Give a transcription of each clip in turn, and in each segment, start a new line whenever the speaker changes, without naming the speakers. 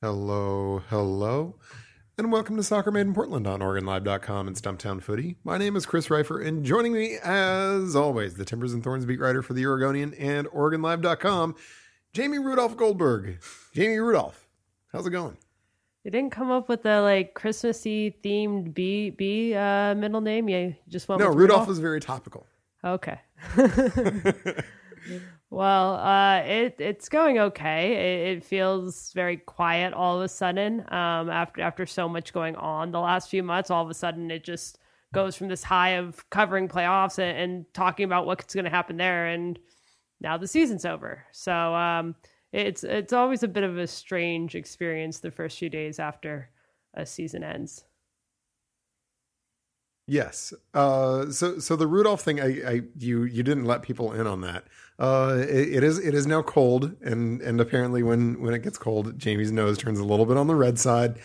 Hello, hello, and welcome to Soccer Made in Portland on OregonLive.com and Stumptown Footy. My name is Chris Rifer, and joining me, as always, the Timbers and Thorns beat writer for the Oregonian and OregonLive.com, Jamie Rudolph Goldberg. Jamie Rudolph, how's it going?
You didn't come up with a like Christmassy themed B B uh, middle name. You just went
No, Rudolph
Rudolph.
was very topical.
Okay. well, uh, it it's going okay. It, it feels very quiet all of a sudden. Um, after after so much going on the last few months, all of a sudden it just goes from this high of covering playoffs and, and talking about what's going to happen there, and now the season's over. So um, it's it's always a bit of a strange experience the first few days after a season ends.
Yes. Uh, so so the Rudolph thing, I, I you you didn't let people in on that. Uh, it, it is it is now cold, and and apparently when when it gets cold, Jamie's nose turns a little bit on the red side.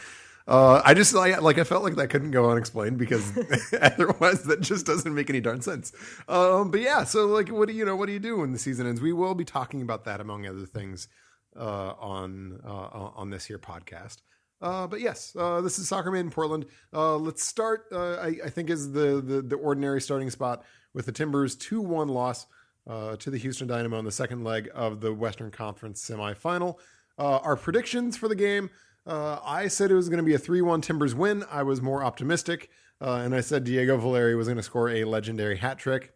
Uh, I just like like I felt like that couldn't go unexplained because otherwise that just doesn't make any darn sense. Um, but yeah, so like what do you know? What do you do when the season ends? We will be talking about that among other things uh, on uh, on this here podcast. Uh, but yes, uh, this is Soccer Made in Portland. Uh, let's start. Uh, I, I think is the, the the ordinary starting spot with the Timbers two one loss uh, to the Houston Dynamo in the second leg of the Western Conference semifinal. Uh, our predictions for the game. Uh, I said it was going to be a 3 1 Timbers win. I was more optimistic. Uh, and I said Diego Valeri was going to score a legendary hat trick.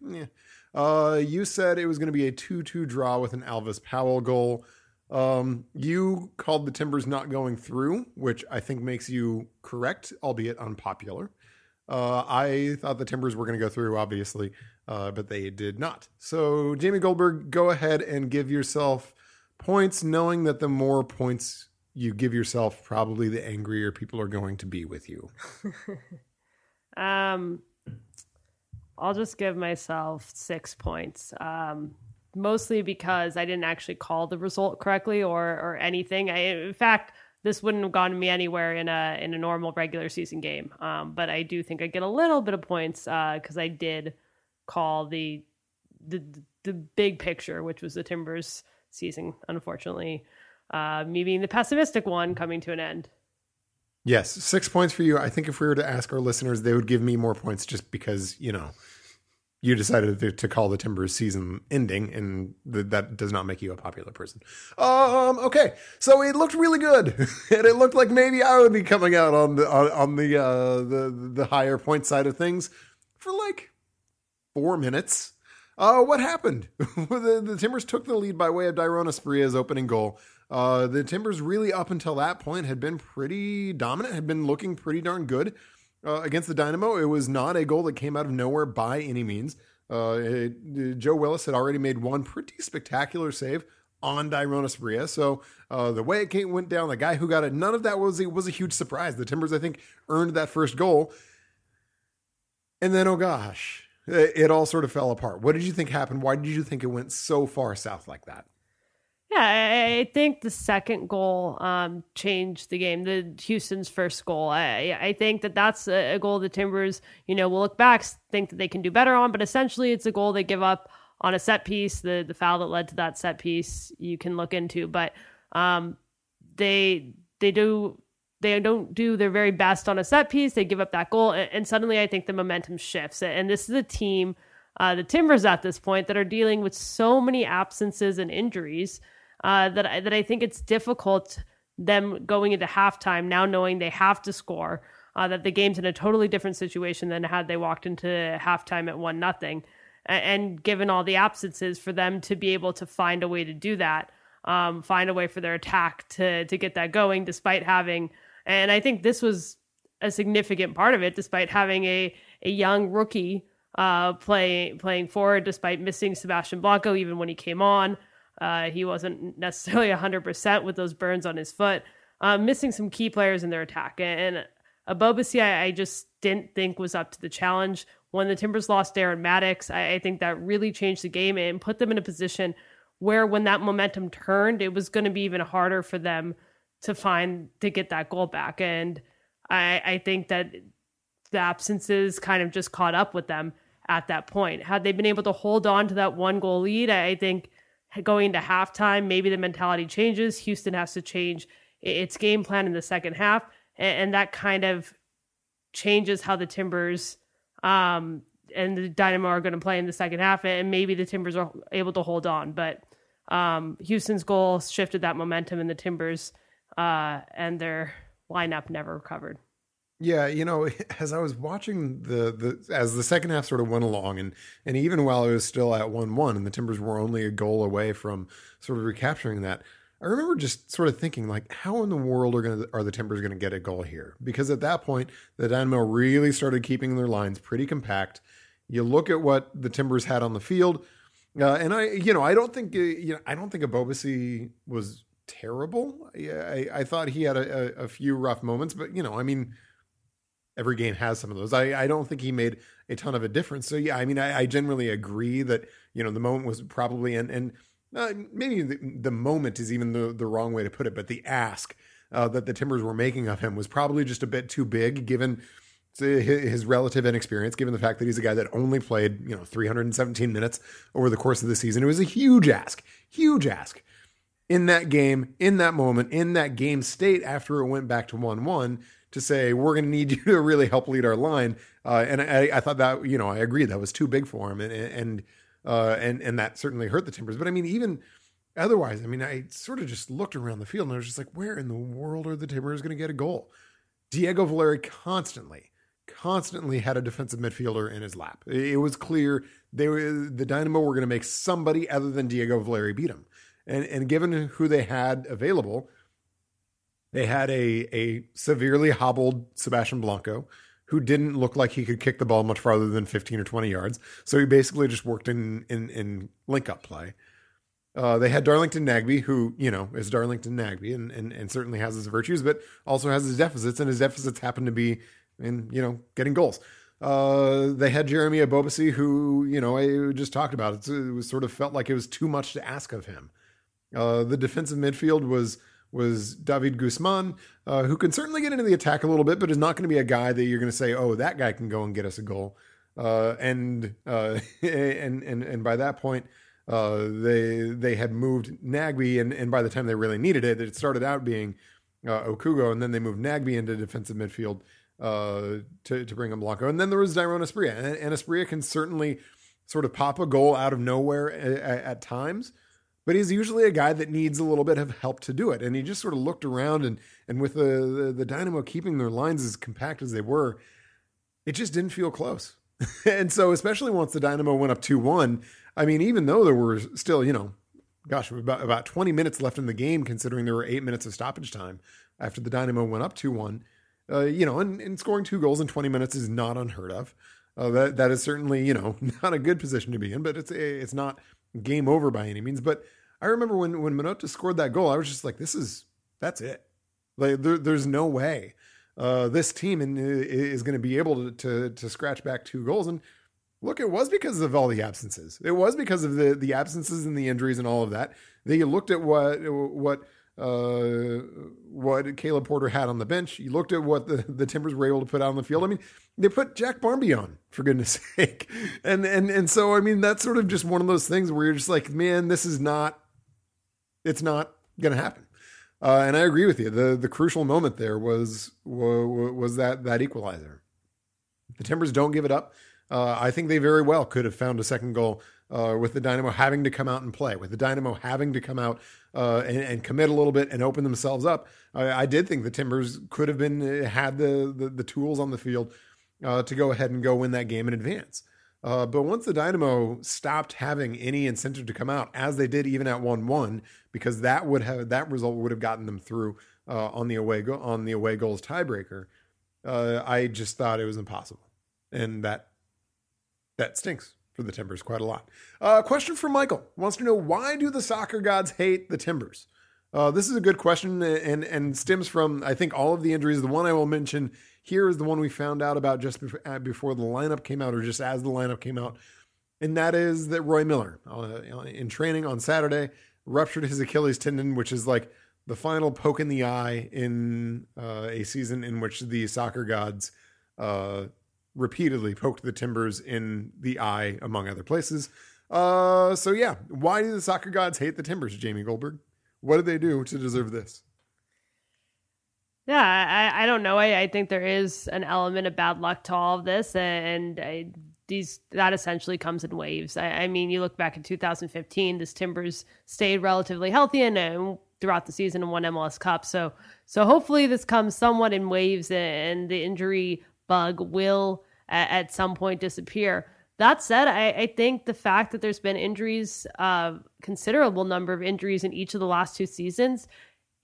Uh, you said it was going to be a 2 2 draw with an Alvas Powell goal. Um, you called the Timbers not going through, which I think makes you correct, albeit unpopular. Uh, I thought the Timbers were going to go through, obviously, uh, but they did not. So, Jamie Goldberg, go ahead and give yourself points, knowing that the more points you give yourself, probably the angrier people are going to be with you.
Um, I'll just give myself six points. Um, mostly because I didn't actually call the result correctly or or anything. I, in fact, this wouldn't have gone me anywhere in a in a normal regular season game. Um, but I do think I get a little bit of points because uh, I did call the, the the big picture, which was the Timbers season. Unfortunately, uh, me being the pessimistic one coming to an end.
Yes, six points for you. I think if we were to ask our listeners, they would give me more points just because you know you decided to, call the Timbers season ending, and th- that does not make you a popular person. Um, okay, so it looked really good, and it looked like maybe I would be coming out on the on, on the uh, the the higher point side of things for like four minutes. Uh, what happened? the, the Timbers took the lead by way of Dairon Asprilla's opening goal. Uh, the Timbers really up until that point had been pretty dominant, had been looking pretty darn good uh, against the Dynamo. It was not a goal that came out of nowhere by any means. Uh, it, Joe Willis had already made one pretty spectacular save on Dyrona Sparia. So uh, the way it came, went down, the guy who got it, none of that was a, was a huge surprise. The Timbers, I think, earned that first goal. And then, oh gosh, it, all sort of fell apart. What did you think happened? Why did you think it went so far south like that?
Yeah, I, think the second goal um, changed the game. The Houston's first goal. I, I think that that's a goal the Timbers, you know, will look back, think that they can do better on. But essentially, it's a goal they give up on a set piece. The the foul that led to that set piece, you can look into. But um, they they do they don't do their very best on a set piece. They give up that goal, and, and suddenly I think the momentum shifts. And this is a team, uh, the Timbers at this point, that are dealing with so many absences and injuries uh, that I, that I think it's difficult them going into halftime now knowing they have to score. Uh, that the game's in a totally different situation than had they walked into halftime at one nothing, and, given all the absences, for them to be able to find a way to do that, um, find a way for their attack to to get that going, despite having, and I think this was a significant part of it, despite having a a young rookie uh, playing playing forward, despite missing Sebastian Blanco even when he came on. Uh, he wasn't necessarily 100% with those burns on his foot, uh, missing some key players in their attack. And, Ebobisse, I, I just didn't think was up to the challenge. When the Timbers lost Darren Mattocks, I, I think that really changed the game and put them in a position where when that momentum turned, it was going to be even harder for them to find to get that goal back. And I, I think that the absences kind of just caught up with them at that point. Had they been able to hold on to that one goal lead, I think going into halftime, maybe the mentality changes. Houston has to change its game plan in the second half, and, and that kind of changes how the Timbers um, and the Dynamo are going to play in the second half, and maybe the Timbers are able to hold on. But um, Houston's goal shifted that momentum, and the Timbers uh, and their lineup never recovered.
Yeah, you know, as I was watching the the as the second half sort of went along, and and even while it was still at one one, and the Timbers were only a goal away from sort of recapturing that, I remember just sort of thinking like, how in the world are gonna are the Timbers going to get a goal here? Because at that point, the Dynamo really started keeping their lines pretty compact. You look at what the Timbers had on the field, uh, and I, you know, I don't think uh, you know, I don't think Ebobisse was terrible. I, I, thought he had a, a, a few rough moments, but you know, I mean every game has some of those. I, I don't think he made a ton of a difference. So yeah, I mean, I, I generally agree that you know the moment was probably and and uh, maybe the, the, moment is even the the wrong way to put it, but the ask uh, that the Timbers were making of him was probably just a bit too big given his relative inexperience, given the fact that he's a guy that only played you know 317 minutes over the course of the season. It was a huge ask, huge ask in that game, in that moment, in that game state after it went back to one one to say we're going to need you to really help lead our line. Uh, and I, I, thought that you know I agree that was too big for him, and and uh, and and that certainly hurt the Timbers. But I mean, even otherwise, I mean, I sort of just looked around the field and I was just like, where in the world are the Timbers going to get a goal? Diego Valeri constantly, constantly had a defensive midfielder in his lap. It was clear they were the Dynamo were going to make somebody other than Diego Valeri beat him. And and given who they had available, they had a a severely hobbled Sebastian Blanco who didn't look like he could kick the ball much farther than 15 or 20 yards. So he basically just worked in in, in link up play. Uh, they had Darlington Nagbe, who you know is Darlington Nagbe, and, and and certainly has his virtues, but also has his deficits, and his deficits happen to be in you know getting goals. Uh, they had Jeremy Ebobisse, who you know I just talked about. It's, it was sort of felt like it was too much to ask of him. Uh, the defensive midfield was was David Guzman, uh, who can certainly get into the attack a little bit, but is not going to be a guy that you're going to say, "Oh, that guy can go and get us a goal." Uh, and uh, and and and by that point, uh, they they had moved Nagbe, and and by the time they really needed it, it started out being uh, Okugo, and then they moved Nagbe into defensive midfield to to bring in Blanco, and then there was Dairon Asprilla, and, and Asprilla can certainly sort of pop a goal out of nowhere at, at times but he's usually a guy that needs a little bit of help to do it. And he just sort of looked around and and with the, the, the Dynamo keeping their lines as compact as they were, it just didn't feel close. and so especially once the Dynamo went up 2-1, I mean even though there were still, you know, gosh, about about 20 minutes left in the game considering there were 8 minutes of stoppage time after the Dynamo went up 2-1, uh, you know, and, and scoring two goals in 20 minutes is not unheard of. Uh, that that is certainly you know not a good position to be in, but it's it's not game over by any means. But I remember when when Manotas scored that goal, I was just like, this is that's it. Like there, there's no way uh, this team in, is going to be able to, to to scratch back two goals. And look, it was because of all the absences. It was because of the the absences and the injuries and all of that. They looked at what what uh, what Caleb Porter had on the bench. You looked at what the, the Timbers were able to put out on the field. I mean, they put Jack Barmby on for goodness sake, and and and so I mean that's sort of just one of those things where you're just like, man, this is not it's not going to happen. Uh, and I agree with you. the The crucial moment there was was that that equalizer. The Timbers don't give it up. Uh, I think they very well could have found a second goal uh, with the Dynamo having to come out and play, with the Dynamo having to come out uh, and, and, commit a little bit and open themselves up. I, I, did think the Timbers could have been had the the, the tools on the field uh, to go ahead and go win that game in advance. Uh, but once the Dynamo stopped having any incentive to come out, as they did even at one-one, because that would have that result would have gotten them through uh, on the away go- on the away goals tiebreaker. Uh, I just thought it was impossible, and that that stinks for the Timbers quite a lot. Uh, question from Michael wants to know why do the soccer gods hate the Timbers? Uh, this is a good question and and stems from I think all of the injuries. The one I will mention here is the one we found out about just before, the lineup came out, or just as the lineup came out, and that is that Roy Miller uh, in training on Saturday ruptured his Achilles tendon, which is like the final poke in the eye in uh, a season in which the soccer gods uh, repeatedly poked the Timbers in the eye, among other places. Uh, so yeah, why do the soccer gods hate the Timbers, Jamie Goldberg? What did they do to deserve this?
Yeah, I, I don't know. I, I think there is an element of bad luck to all of this, and I, these that essentially comes in waves. I, I, mean, you look back in 2015, this Timbers stayed relatively healthy and, and throughout the season and won MLS Cup. So, so hopefully this comes somewhat in waves, and the injury bug will at, at some point disappear. That said, I, I, think the fact that there's been injuries, uh, considerable number of injuries in each of the last two seasons,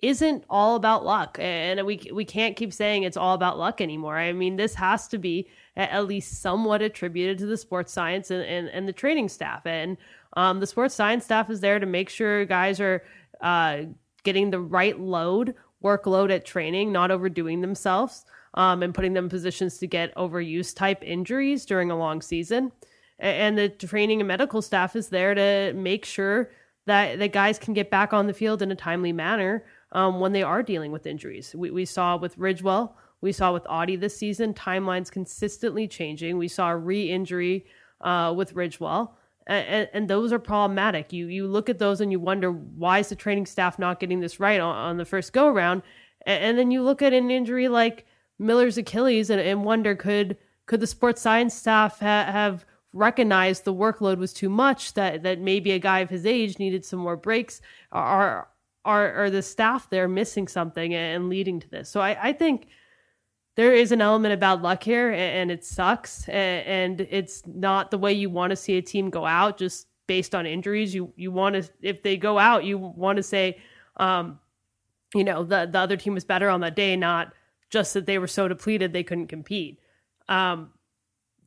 isn't all about luck. And we we can't keep saying it's all about luck anymore. I mean, this has to be at least somewhat attributed to the sports science and, and, and the training staff. And um, the sports science staff is there to make sure guys are uh, getting the right load, workload at training, not overdoing themselves, um, and putting them in positions to get overuse type injuries during a long season. And the training and medical staff is there to make sure that the guys can get back on the field in a timely manner um, when they are dealing with injuries. We, we saw with Ridgewell, we saw with Adi this season, timelines consistently changing. We saw a re injury uh, with Ridgewell. And, and, those are problematic. You you look at those and you wonder why is the training staff not getting this right on, on the first go around, and, and, then you look at an injury like Miller's Achilles and, and wonder could could the sports science staff ha- have recognized the workload was too much that that maybe a guy of his age needed some more breaks are are are the staff there missing something and leading to this. So I, I think there is an element of bad luck here, and, it sucks, and it's not the way you want to see a team go out just based on injuries. You you want to if they go out, you want to say, um, you know, the the other team was better on that day, not just that they were so depleted they couldn't compete. Um,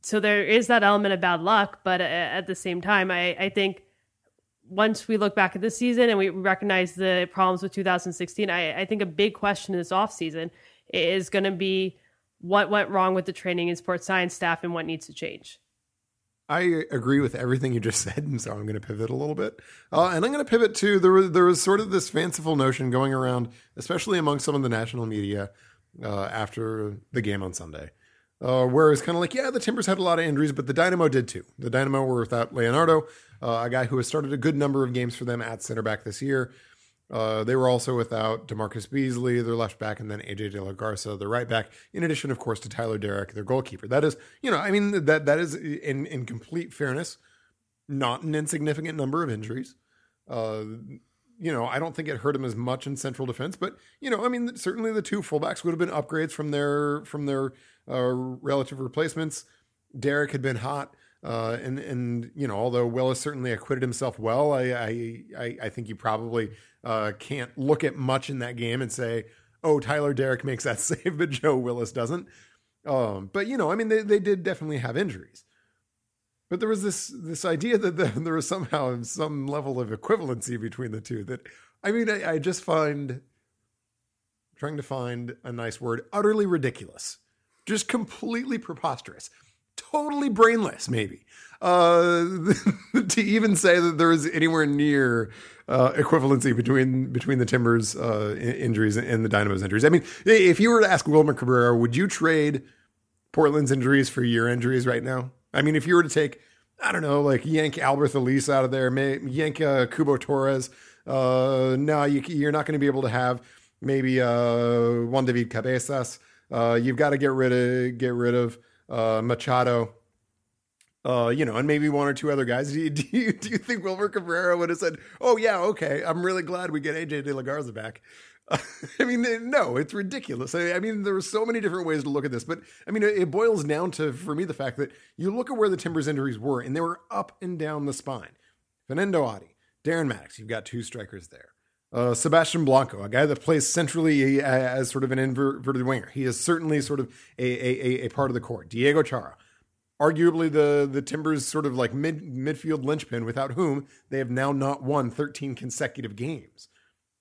so there is that element of bad luck, but uh, at the same time, I I think once we look back at this season and we recognize the problems with 2016, I, I think a big question this offseason is going to be what went wrong with the training and sports science staff and what needs to change.
I agree with everything you just said, and so I'm going to pivot a little bit. Uh, and I'm going to pivot to there was, there was sort of this fanciful notion going around, especially among some of the national media uh, after the game on Sunday, uh, where kind of like, yeah, the Timbers had a lot of injuries, but the Dynamo did too. The Dynamo were without Leonardo, uh, a guy who has started a good number of games for them at center back this year. Uh, they were also without DaMarcus Beasley, their left back, and then AJ De La Garza, their right back. In addition, of course, to Tyler Deric, their goalkeeper. That is, you know, I mean that that is in in complete fairness, not an insignificant number of injuries. Uh, you know, I don't think it hurt him as much in central defense, but you know, I mean, certainly the two fullbacks would have been upgrades from their from their uh, relative replacements. Deric had been hot. Uh, and and you know, although Willis certainly acquitted himself well, I I I, think you probably uh, can't look at much in that game and say, oh, Tyler Deric makes that save, but Joe Willis doesn't. Um, but you know, I mean, they they did definitely have injuries. But there was this this idea that the, there was somehow some level of equivalency between the two. That I mean, I, I just find trying to find a nice word utterly ridiculous, just completely preposterous totally brainless, maybe, uh, to even say that there is anywhere near uh, equivalency between between the Timbers uh, injuries and the Dynamo's injuries. I mean, if you were to ask Wilmer Cabrera, would you trade Portland's injuries for your injuries right now? I mean, if you were to take, I don't know, like yank Alberth Elis out of there, yank uh, Cubo Torres, uh, no, you, are not going to be able to have maybe uh, Juan David Cabezas. Uh, you've got to get rid of get rid of uh, Machado, uh, you know, and maybe one or two other guys. Do you, do you, do you think Wilmer Cabrera would have said, "Oh yeah, okay, I'm really glad we get AJ De La Garza back"? I mean, no, it's ridiculous. I, I, mean, there are so many different ways to look at this, but I mean, it, it boils down to, for me, the fact that you look at where the Timbers injuries were, and they were up and down the spine. Fernando Adi, Darren Mattocks, you've got two strikers there. Uh, Sebastian Blanco, a guy that plays centrally as sort of an inverted winger. He is certainly sort of a, a, a part of the core. Diego Chara, arguably the, the Timbers' sort of like mid midfield linchpin, without whom they have now not won 13 consecutive games.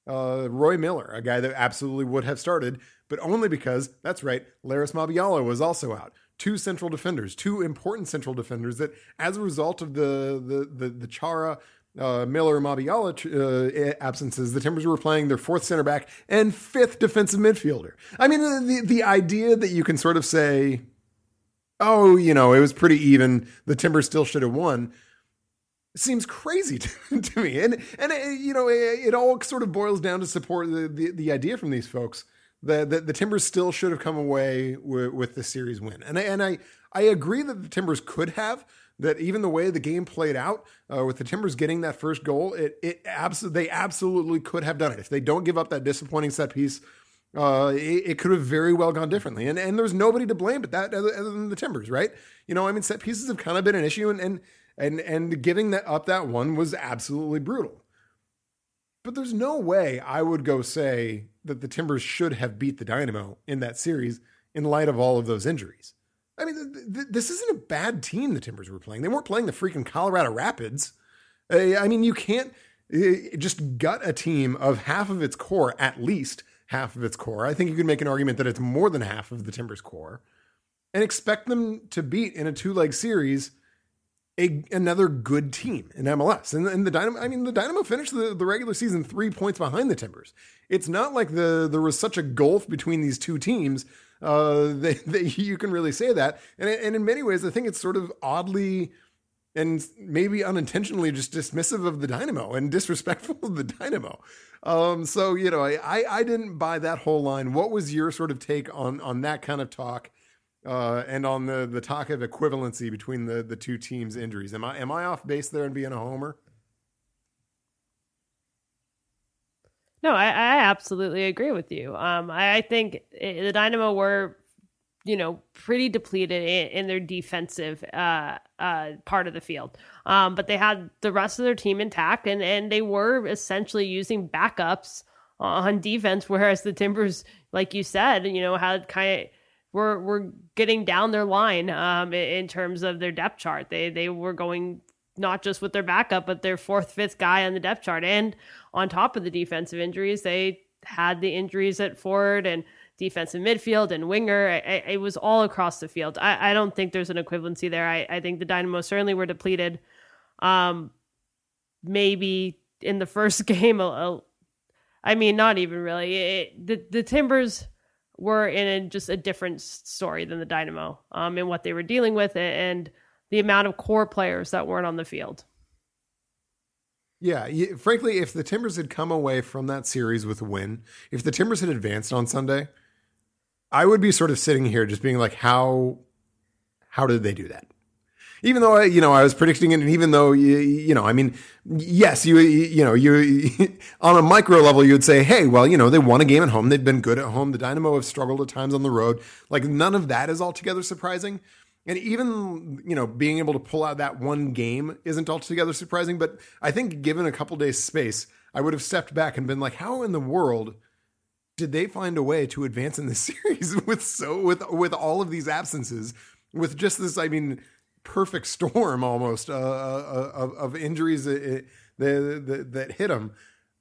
Uh, Roy Miller, a guy that absolutely would have started, but only because, that's right, Larrys Mabiala was also out. Two central defenders, two important central defenders that, as a result of the the the, the Chara uh, Miller Mabiala uh, absences, the Timbers were playing their fourth center back and fifth defensive midfielder. I mean, the, the, the idea that you can sort of say, oh, you know, it was pretty even, the Timbers still should have won, seems crazy to, to me. And, and it, you know, it, it, all sort of boils down to support the, the, the idea from these folks that, the, the Timbers still should have come away with, with the series win. And I, and I, I agree that the Timbers could have, that even the way the game played out uh, with the Timbers getting that first goal, it, it absolutely, they absolutely could have done it. If they don't give up that disappointing set piece, uh, it, it, could have very well gone differently. And, and there's nobody to blame but that other, other than the Timbers, right? You know, I mean, set pieces have kind of been an issue and, and, and, and giving that up that one was absolutely brutal. But there's no way I would go say that the Timbers should have beat the Dynamo in that series in light of all of those injuries. I mean, th- th- this isn't a bad team the Timbers were playing. They weren't playing the freaking Colorado Rapids. Uh, I mean, you can't uh, just gut a team of half of its core, at least half of its core. I think you could make an argument that it's more than half of the Timbers core and expect them to beat in a two leg series a, another good team in MLS. And, and, the Dynamo, I mean, the Dynamo finished the, the regular season three points behind the Timbers. It's not like the there was such a gulf between these two teams uh, that, that you can really say that. And, and in many ways, I think it's sort of oddly and maybe unintentionally just dismissive of the Dynamo and disrespectful of the Dynamo. Um, so you know, I I didn't buy that whole line. What was your sort of take on on that kind of talk? uh, and on the the talk of equivalency between the the two teams' injuries. Am I am I off base there and being a homer?
No, I, I absolutely agree with you. Um, I, I think it, the Dynamo were, you know, pretty depleted in, in their defensive uh, uh, part of the field, um, but they had the rest of their team intact, and and they were essentially using backups on defense, whereas the Timbers, like you said, you know, had kind of were were getting down their line um, in terms of their depth chart. They they were going not just with their backup, but their fourth, fifth guy on the depth chart. And on top of the defensive injuries, they had the injuries at forward and defensive midfield and winger. I, I, it was all across the field. I, I, don't think there's an equivalency there. I, think the Dynamo certainly were depleted. Um, maybe in the first game, a, a, I mean, not even really. It, the the Timbers were in a, just a different story than the Dynamo um, and what they were dealing with and the amount of core players that weren't on the field.
Yeah, frankly, if the Timbers had come away from that series with a win, if the Timbers had advanced on Sunday, I would be sort of sitting here just being like, how how did they do that? even though I, you know, I was predicting it, and even though you, you know, I mean, yes, you, you know, you on a micro level, you would say, hey, well, you know, they won a game at home, they've been good at home. The Dynamo have struggled at times on the road. Like none of that is altogether surprising. And even, you know, being able to pull out that one game isn't altogether surprising. But I think given a couple days space, I would have stepped back and been like, how in the world did they find a way to advance in this series with so with with all of these absences with just this i mean perfect storm almost uh, uh, of, of, injuries that, that, that hit them.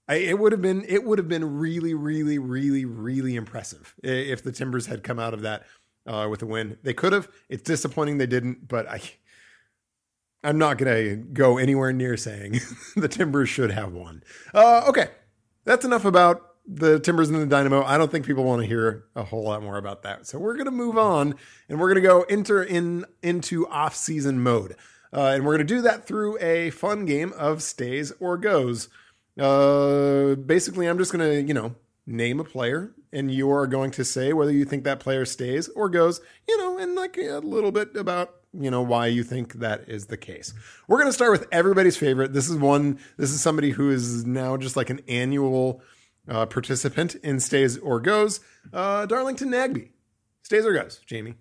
I, it would have been it would have been really really really really impressive if the Timbers had come out of that uh, with a win. They could have. It's disappointing they didn't, but I I'm not gonna go anywhere near saying the Timbers should have won. Uh, okay, that's enough about the Timbers and the Dynamo. I don't think people want to hear a whole lot more about that. So we're to move on and we're to go enter in into off-season mode. Uh, and we're to do that through a fun game of stays or goes. Uh, basically, I'm just to, you know, name a player and you are going to say whether you think that player stays or goes, you know, and like a little bit about you know why you think that is the case. We're going to start with everybody's favorite. This is one. This is somebody who is now just like an annual uh, participant in stays or goes, uh, Darlington Nagbe. Stays or goes, Jamie?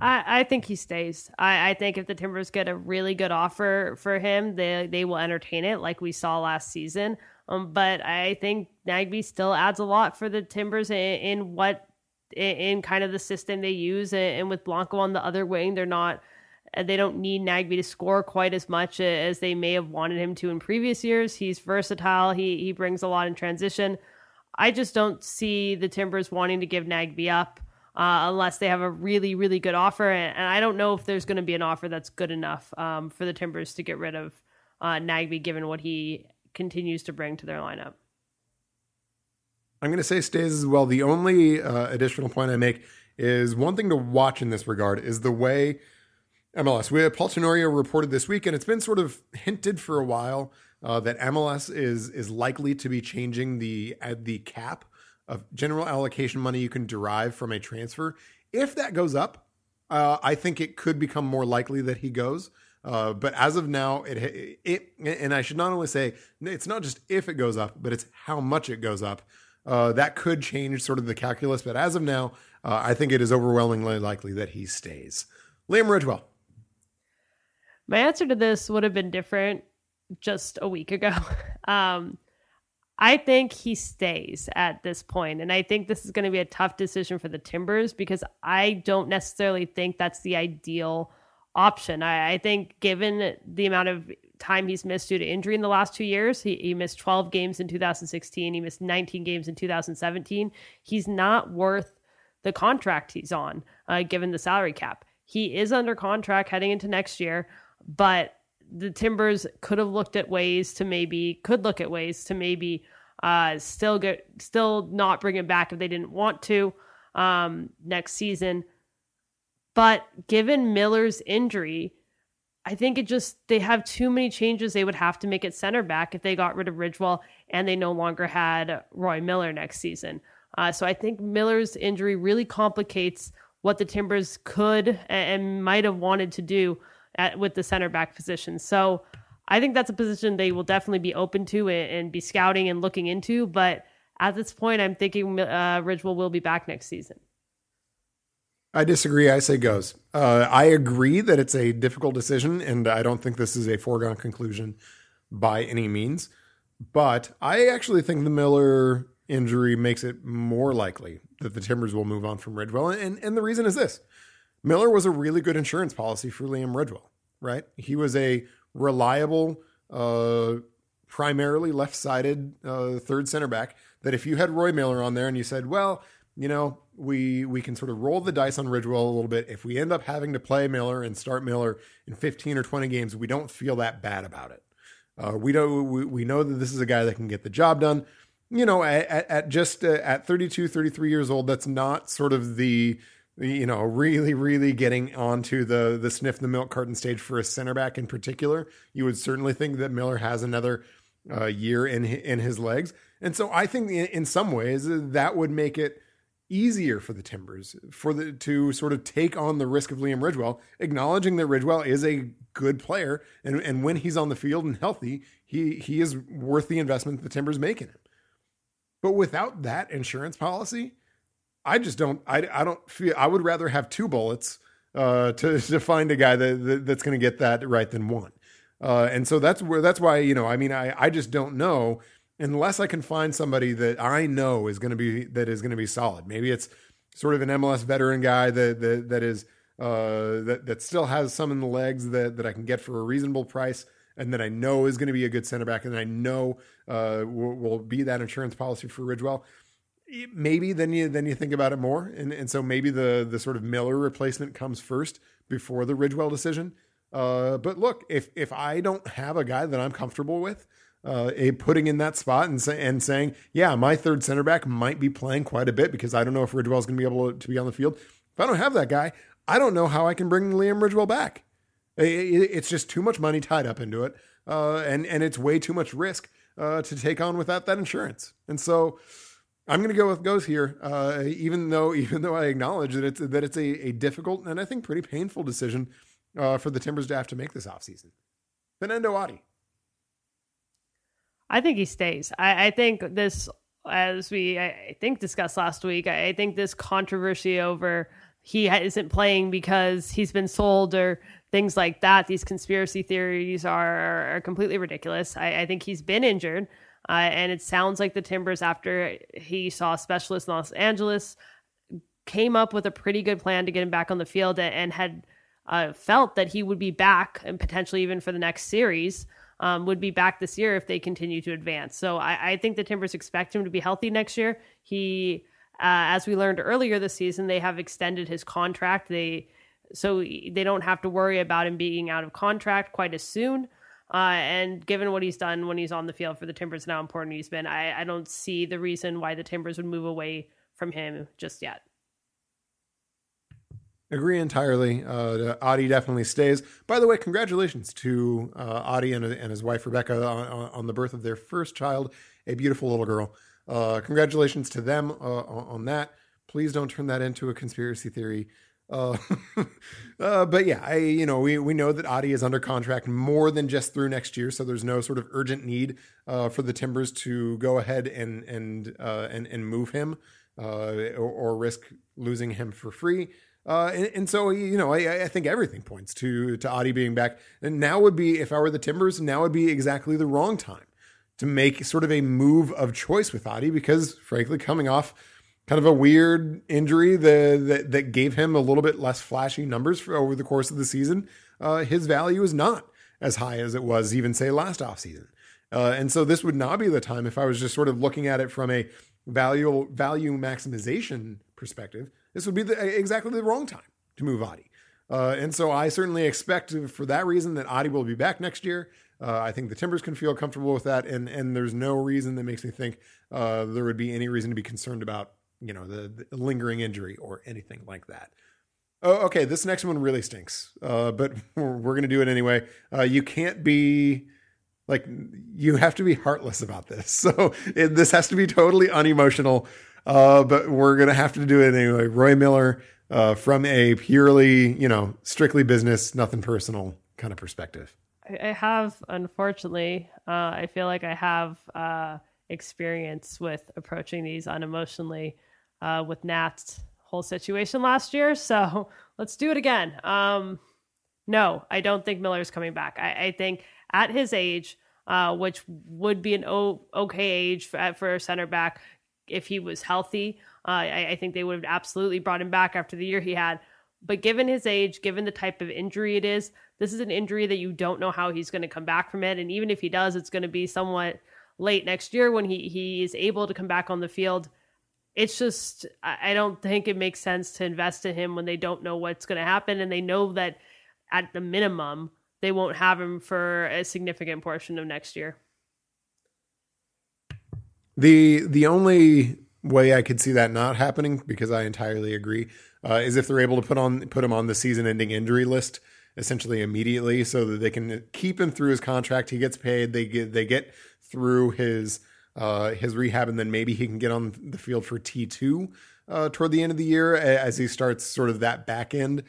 I, I think he stays. I, I think if the Timbers get a really good offer for him, they they will entertain it like we saw last season. Um, but I think Nagbe still adds a lot for the Timbers in, in what in, in, kind of the system they use, and with Blanco on the other wing, they're not they don't need Nagbe to score quite as much as they may have wanted him to in previous years. He's versatile. He he brings a lot in transition. I just don't see the Timbers wanting to give Nagbe up uh, unless they have a really really good offer, and, and I don't know if there's going to be an offer that's good enough um, for the Timbers to get rid of uh, Nagbe, given what he continues to bring to their lineup.
I'm going to say stays as well. The only uh, additional point I make is one thing to watch in this regard is the way MLS. We Paul Tenorio reported this week, and it's been sort of hinted for a while uh, that MLS is is likely to be changing the uh, the cap of general allocation money you can derive from a transfer. If that goes up, uh, I think it could become more likely that he goes. Uh, but as of now, it it and I should not only say it's not just if it goes up, but it's how much it goes up. Uh, that could change sort of the calculus, but as of now, uh, I think it is overwhelmingly likely that he stays. Liam Ridgewell.
My answer to this would have been different just a week ago. Um, I think he stays at this point, and I think this is going to be a tough decision for the Timbers because I don't necessarily think that's the ideal option. I, I, think, given the amount of time he's missed due to injury in the last two years, he, he missed 12 games in 2016, he missed 19 games in 2017. He's not worth the contract he's on, uh, given the salary cap. He is under contract heading into next year, but the Timbers could have looked at ways to maybe could look at ways to maybe uh, still get still not bring him back if they didn't want to um, next season. But given Miller's injury, I think it just they have too many changes they would have to make at center back if they got rid of Ridgewell and they no longer had Roy Miller next season. Uh, so I think Miller's injury really complicates what the Timbers could and, and might have wanted to do at, with the center back position. So I think that's a position they will definitely be open to and, and be scouting and looking into. But at this point, I'm thinking uh, Ridgewell will be back next season.
I disagree. I say goes. Uh, I agree that it's a difficult decision, and I don't think this is a foregone conclusion by any means. But I actually think the Miller injury makes it more likely that the Timbers will move on from Ridgewell. And, and the reason is this Miller was a really good insurance policy for Liam Ridgewell, right? He was a reliable, uh, primarily left sided uh, third center back that if you had Roy Miller on there and you said, well, you know, we we can sort of roll the dice on Ridgewell a little bit. If we end up having to play Miller and start Miller in 15 or 20 games, we don't feel that bad about it. Uh, we know we, we know that this is a guy that can get the job done. You know, at, at just uh, at 32, 33 years old, that's not sort of the you know really really getting onto the the sniff the milk carton stage for a center back in particular. You would certainly think that Miller has another uh, year in in his legs, and so I think in, in some ways that would make it easier for the Timbers for the to sort of take on the risk of Liam Ridgewell, acknowledging that Ridgewell is a good player and and when he's on the field and healthy, he he is worth the investment the Timbers make in him. But without that insurance policy, I just don't I I don't feel I would rather have two bullets uh, to to find a guy that, that that's going to get that right than one. Uh, and so that's where that's why you know I mean I I just don't know unless I can find somebody that I know is going to be that is going to be solid. Maybe it's sort of an MLS veteran guy that that that is uh, that that still has some in the legs that that I can get for a reasonable price. And that I know is going to be a good center back, and that I know uh, will, will be that insurance policy for Ridgewell maybe then you then you think about it more and and so maybe the the sort of Miller replacement comes first before the Ridgewell decision uh, but look if if I don't have a guy that I'm comfortable with uh, a putting in that spot and, say, and saying, yeah, my third center back might be playing quite a bit because I don't know if Ridgewell is going to be able to, to, be on the field. If I don't have that guy, I don't know how I can bring Liam Ridgewell back. It, it, it's just too much money tied up into it, uh, and and it's way too much risk uh, to take on without that insurance. And so, I'm going to go with goes here, uh, even though even though I acknowledge that it's that it's a, a difficult and I think pretty painful decision uh, for the Timbers to have to make this offseason. Fernando Adi.
I think he stays. I, I think this, as we I think discussed last week, I, I think this controversy over he isn't playing because he's been sold or things like that. These conspiracy theories are, are completely ridiculous. I, I, think he's been injured, uh, and it sounds like the Timbers, after he saw a specialist in Los Angeles, came up with a pretty good plan to get him back on the field and, and had uh, felt that he would be back and potentially even for the next series um, would be back this year if they continue to advance. So I, I think the Timbers expect him to be healthy next year. He, uh, as we learned earlier this season, they have extended his contract. They so they don't have to worry about him being out of contract quite as soon. Uh, and given what he's done when he's on the field for the Timbers and how important he's been, I, I don't see the reason why the Timbers would move away from him just yet.
Agree entirely. Uh, Adi definitely stays. By the way, congratulations to uh, Adi and, and his wife Rebecca on, on, the birth of their first child, a beautiful little girl. uh, congratulations to them uh, on that. Please don't turn that into a conspiracy theory. Uh, uh, but yeah, I, you know, we, we know that Adi is under contract more than just through next year, so there's no sort of urgent need for the Timbers to go ahead and and and and move him or, or, risk losing him for free. Uh, and, and, so you know, I, I, think everything points to to Adi being back. And now would be, if I were the Timbers, now would be exactly the wrong time to make sort of a move of choice with Adi because, frankly, coming off kind of a weird injury that, that, that gave him a little bit less flashy numbers for, over the course of the season, uh, his value is not as high as it was even say last offseason. Uh, and so this would not be the time if I was just sort of looking at it from a value value maximization perspective. This would be the, exactly the wrong time to move Adi. Uh, and so I certainly expect for that reason that Adi will be back next year. Uh, I think the Timbers can feel comfortable with that, and and there's no reason that makes me think uh, there would be any reason to be concerned about you know the, the lingering injury or anything like that. Oh, okay. This next one really stinks, uh, but we're, we're going to do it anyway. Uh, you can't be like you have to be heartless about this. So it, this has to be totally unemotional. Uh, but we're going to have to do it anyway. Roy Miller, uh, from a purely, you know, strictly business, nothing personal kind of perspective.
I have, unfortunately, uh, I feel like I have uh, experience with approaching these unemotionally uh, with Nat's whole situation last year. So let's do it again. Um, no, I don't think Miller's coming back. I, I think at his age, uh, which would be an o- okay age for, for a center back if he was healthy, uh, I, I think they would have absolutely brought him back after the year he had. But given his age, given the type of injury it is, this is an injury that you don't know how he's going to come back from it. And even if he does, it's going to be somewhat late next year when he, he is able to come back on the field it's just I don't think it makes sense to invest in him when they don't know what's going to happen and they know that at the minimum they won't have him for a significant portion of next year.
The the only way I could see that not happening because I entirely agree uh, is if they're able to put on put him on the season ending injury list essentially immediately so that they can keep him through his contract he gets paid they get they get through his uh, his rehab, and then maybe he can get on the field for T2 uh, toward the end of the year as he starts sort of that back end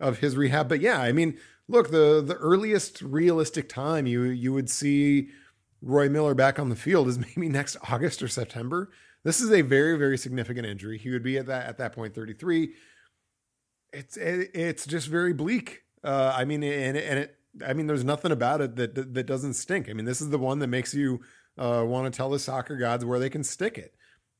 of his rehab. But yeah, I mean, look, the the earliest realistic time you you would see Roy Miller back on the field is maybe next August or September. This is a very very significant injury. He would be at that at that point 33. It's it, it's just very bleak. Uh, I mean, and and it. I mean, there's nothing about it that, that that doesn't stink. I mean, this is the one that makes you uh, want to tell the soccer gods where they can stick it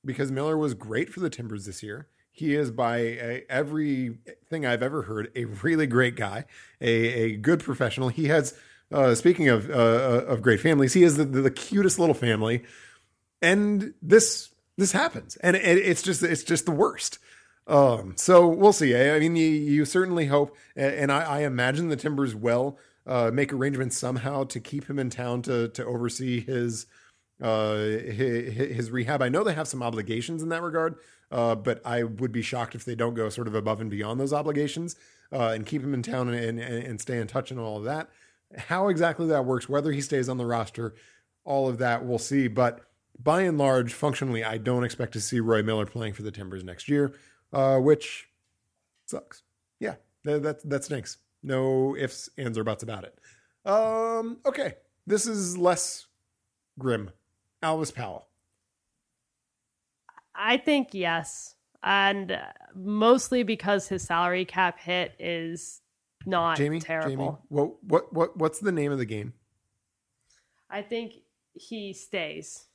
because Miller was great for the Timbers this year. He is, by a, everything I've ever heard, a really great guy, a, a good professional. He has, uh, speaking of uh, uh of great families, he is the, the, cutest little family, and this this happens, and it, it's just it's just the worst. Um, so we'll see. I, I mean, you, you, certainly hope, and I, I imagine the Timbers will uh, make arrangements somehow to keep him in town to to oversee his uh, his, his, rehab. I know they have some obligations in that regard, uh, but I would be shocked if they don't go sort of above and beyond those obligations uh, and keep him in town and, and, and stay in touch and all of that. How exactly that works, whether he stays on the roster, all of that we'll see. But by and large, functionally, I don't expect to see Roy Miller playing for the Timbers next year, uh, which sucks. Yeah, that, that, stinks. No ifs, ands, or buts about it. Um, okay, this is less grim Alvas Powell?
I think yes. And mostly because his salary cap hit is not Jamie, terrible. Jamie,
what, what, what, what's the name of the game?
I think he stays.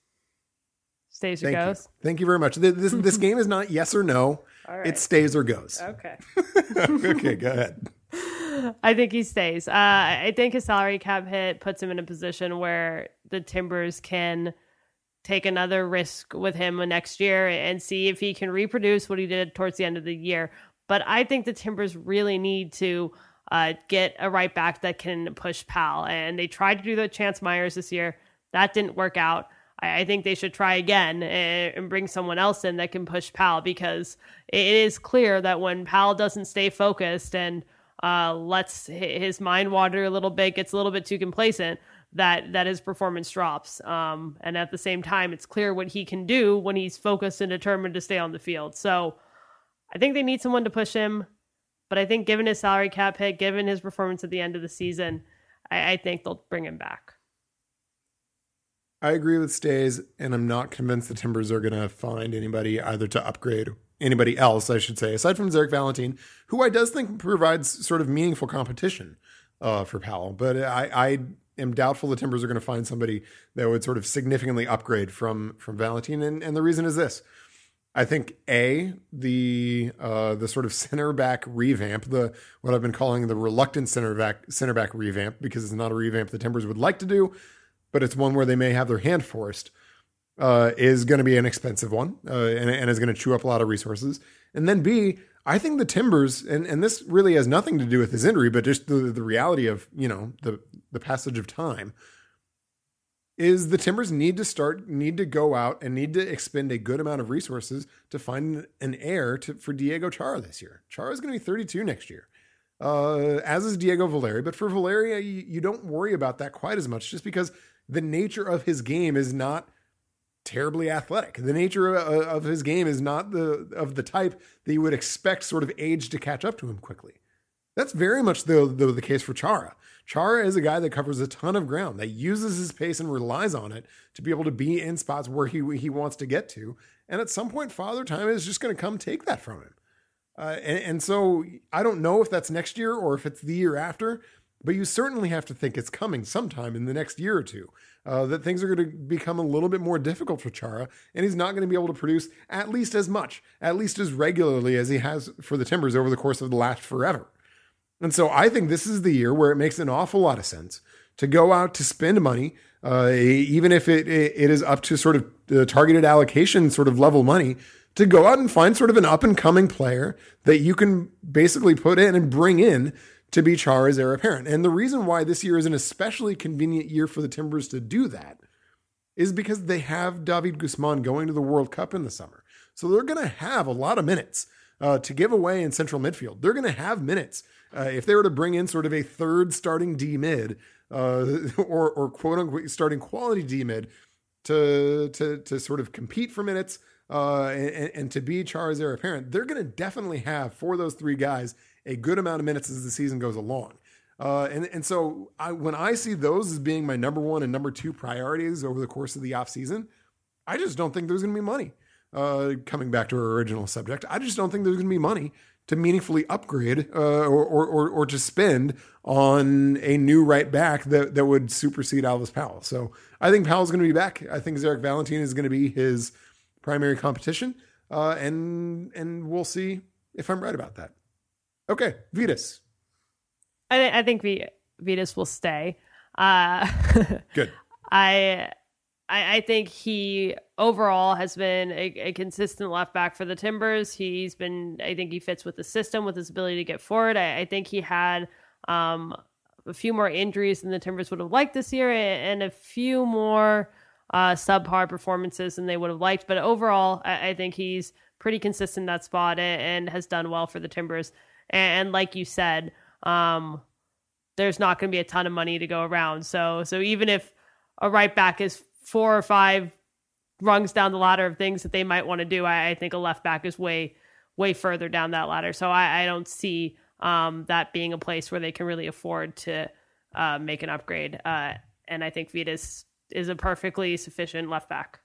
Stays or Thank goes.
You. Thank you very much. This, this game is not yes or no. It stays or goes.
Okay.
okay, go ahead.
I think he stays. Uh, I think his salary cap hit puts him in a position where the Timbers can – take another risk with him next year and see if he can reproduce what he did towards the end of the year. But I think the Timbers really need to uh, get a right back that can push Powell. And they tried to do the Chance Myers this year. That didn't work out. I, I think they should try again and, and bring someone else in that can push Powell because it is clear that when Powell doesn't stay focused and uh, lets his mind wander a little bit, gets a little bit too complacent, that that his performance drops. Um, and at the same time, it's clear what he can do when he's focused and determined to stay on the field. So I think they need someone to push him. But I think given his salary cap hit, given his performance at the end of the season, I, I think they'll bring him back.
I agree with Stays, and I'm not convinced the Timbers are going to find anybody either to upgrade anybody else, I should say, aside from Zarek Valentine, who I does think provides sort of meaningful competition uh, for Powell. But I, I am doubtful the Timbers are going to find somebody that would sort of significantly upgrade from from Valentine, and, and the reason is this. I think a the uh, the sort of center back revamp, the what I've been calling the reluctant center back center back revamp, because it's not a revamp the Timbers would like to do, but it's one where they may have their hand forced, uh, is going to be an expensive one uh, and, and, is going to chew up a lot of resources. And then B, I think the Timbers, and, and this really has nothing to do with his injury, but just the, the reality of you know the the passage of time is the Timbers need to start, need to go out and need to expend a good amount of resources to find an heir to, for Diego Chara this year. Chara is going to be 32 next year, uh, as is Diego Valeri. But for Valeri, you, you don't worry about that quite as much just because the nature of his game is not terribly athletic. The nature of his game is not the of the type that you would expect sort of age to catch up to him quickly. That's very much the, the, the case for Chara. Chara is a guy that covers a ton of ground, that uses his pace and relies on it to be able to be in spots where he he wants to get to. And at some point, Father Time is just going to come take that from him. Uh, and, and so I don't know if that's next year or if it's the year after, but you certainly have to think it's coming sometime in the next year or two. Uh, that things are going to become a little bit more difficult for Chara, and he's not going to be able to produce at least as much, at least as regularly as he has for the Timbers over the course of the last forever. And so I think this is the year where it makes an awful lot of sense to go out to spend money, uh, even if it, it is up to sort of the targeted allocation sort of level money, to go out and find sort of an up and coming player that you can basically put in and bring in to be Chara's heir apparent. And the reason why this year is an especially convenient year for the Timbers to do that is because they have David Guzman going to the World Cup in the summer. So they're going to have a lot of minutes uh, to give away in central midfield. They're going to have minutes uh, if they were to bring in sort of a third starting D mid uh, or or quote unquote starting quality D mid to to to sort of compete for minutes uh, and, and, to be Chara's heir apparent, they're going to definitely have for those three guys a good amount of minutes as the season goes along. Uh, and, and so I, when I see those as being my number one and number two priorities over the course of the offseason, I just don't think there's going to be money. Uh, coming back to our original subject, I just don't think there's going to be money to meaningfully upgrade uh, or, or, or, to spend on a new right back that, that would supersede Alvas Powell. So I think Powell's going to be back. I think Zarek Valentine is going to be his primary competition. Uh, and and we'll see if I'm right about that. Okay, Vytas.
I, th- I think v- will stay. Uh,
Good.
I I, I think he overall has been a, a, consistent left back for the Timbers. He's been, I think he fits with the system with his ability to get forward. I, I think he had um, a few more injuries than the Timbers would have liked this year and a few more uh, subpar performances than they would have liked. But overall, I, I think he's pretty consistent in that spot and, and has done well for the Timbers. And, and like you said, um, there's not going to be a ton of money to go around. So, so even if a right back is four or five rungs down the ladder of things that they might want to do. I, I, think a left back is way, way further down that ladder. So I, I don't see um, that being a place where they can really afford to uh, make an upgrade. Uh, and I think Vytas is a perfectly sufficient left back.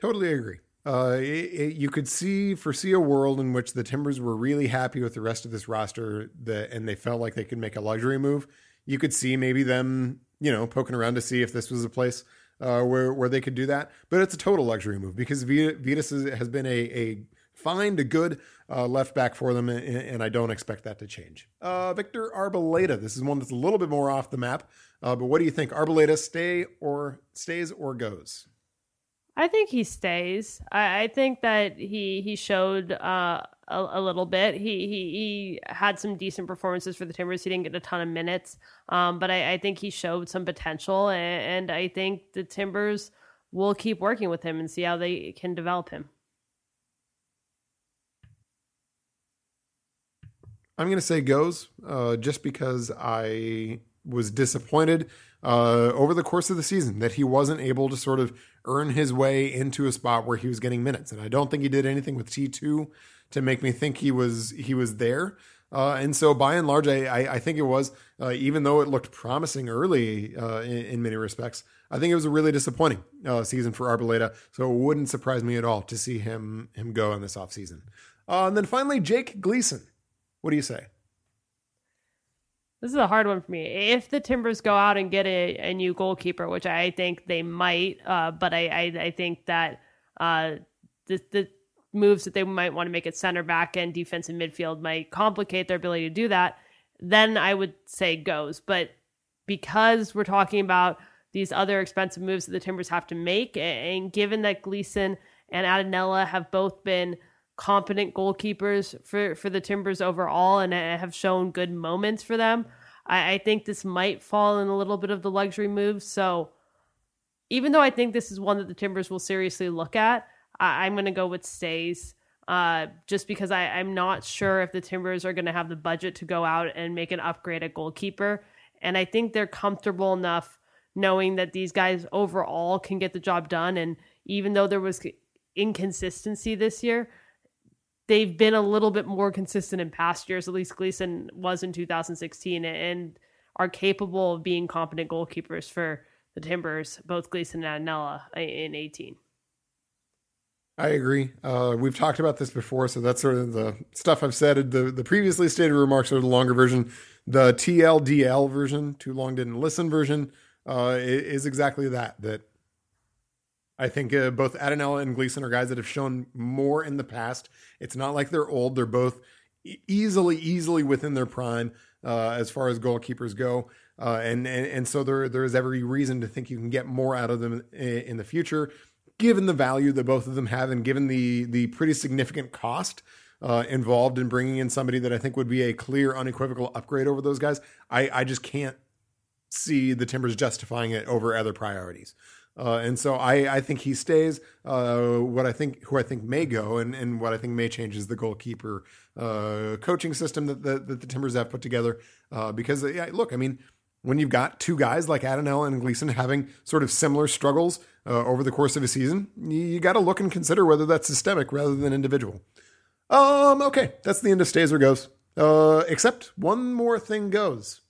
Totally agree. Uh, it, it, you could see foresee a world in which the Timbers were really happy with the rest of this roster, that and they felt like they could make a luxury move. You could see maybe them you know, poking around to see if this was a place uh, where where they could do that. But it's a total luxury move because Vytas has been a, a find a good uh, left back for them, and, and, I don't expect that to change. Uh, Victor Arboleda, this is one that's a little bit more off the map, uh, but what do you think? Arboleda stay or stays or goes?
I think he stays. I, I think that he he showed uh, a, a, little bit. He, he he had some decent performances for the Timbers. He didn't get a ton of minutes, um, but I, I, think he showed some potential, and, and I think the Timbers will keep working with him and see how they can develop him.
I'm going to say goes, uh, just because I was disappointed uh, over the course of the season that he wasn't able to sort of earn his way into a spot where he was getting minutes, and I don't think he did anything with T two to make me think he was he was there. Uh, and so, by and large, I, I, I think it was, uh, even though it looked promising early uh, in, in, many respects, I think it was a really disappointing uh, season for Arboleda. So it wouldn't surprise me at all to see him him go in this offseason. Uh, and then finally, Jake Gleason. What do you say?
This is a hard one for me. If the Timbers go out and get a, a new goalkeeper, which I think they might, uh, but I, I, I think that the, the moves that they might want to make at center back and defense defensive midfield might complicate their ability to do that, then I would say goes. But because we're talking about these other expensive moves that the Timbers have to make, and given that Gleason and Attinella have both been competent goalkeepers for, for the Timbers overall and have shown good moments for them, I, I think this might fall in a little bit of the luxury moves. So even though I think this is one that the Timbers will seriously look at, I, am going to go with stays. Uh, just because I, I'm not sure if the Timbers are going to have the budget to go out and make an upgrade at goalkeeper. And I think they're comfortable enough knowing that these guys overall can get the job done. And even though there was inconsistency this year, they've been a little bit more consistent in past years. At least Gleason was in 2016 and are capable of being competent goalkeepers for the Timbers, both Gleason and Anella in 18.
I agree. Uh, we've talked about this before, so that's sort of the stuff I've said. The the previously stated remarks are the longer version. The TLDL version, too long didn't listen version, uh, is exactly that. That I think uh, both Attinella and Gleason are guys that have shown more in the past. It's not like they're old; they're both easily, easily within their prime uh, as far as goalkeepers go. Uh, and, and and so there there is every reason to think you can get more out of them in, in the future given the value that both of them have and given the the pretty significant cost uh, involved in bringing in somebody that I think would be a clear, unequivocal upgrade over those guys, I, I just can't see the Timbers justifying it over other priorities. Uh, and so I, I think he stays. Uh, what I think, who I think may go, and, and what I think may change is the goalkeeper uh, coaching system that the, that the Timbers have put together. Uh, because yeah, look, I mean, when you've got two guys like Attinella and Gleason having sort of similar struggles uh, over the course of a season, you, you got to look and consider whether that's systemic rather than individual. Um, okay, that's the end of stays or goes. Uh, except one more thing goes,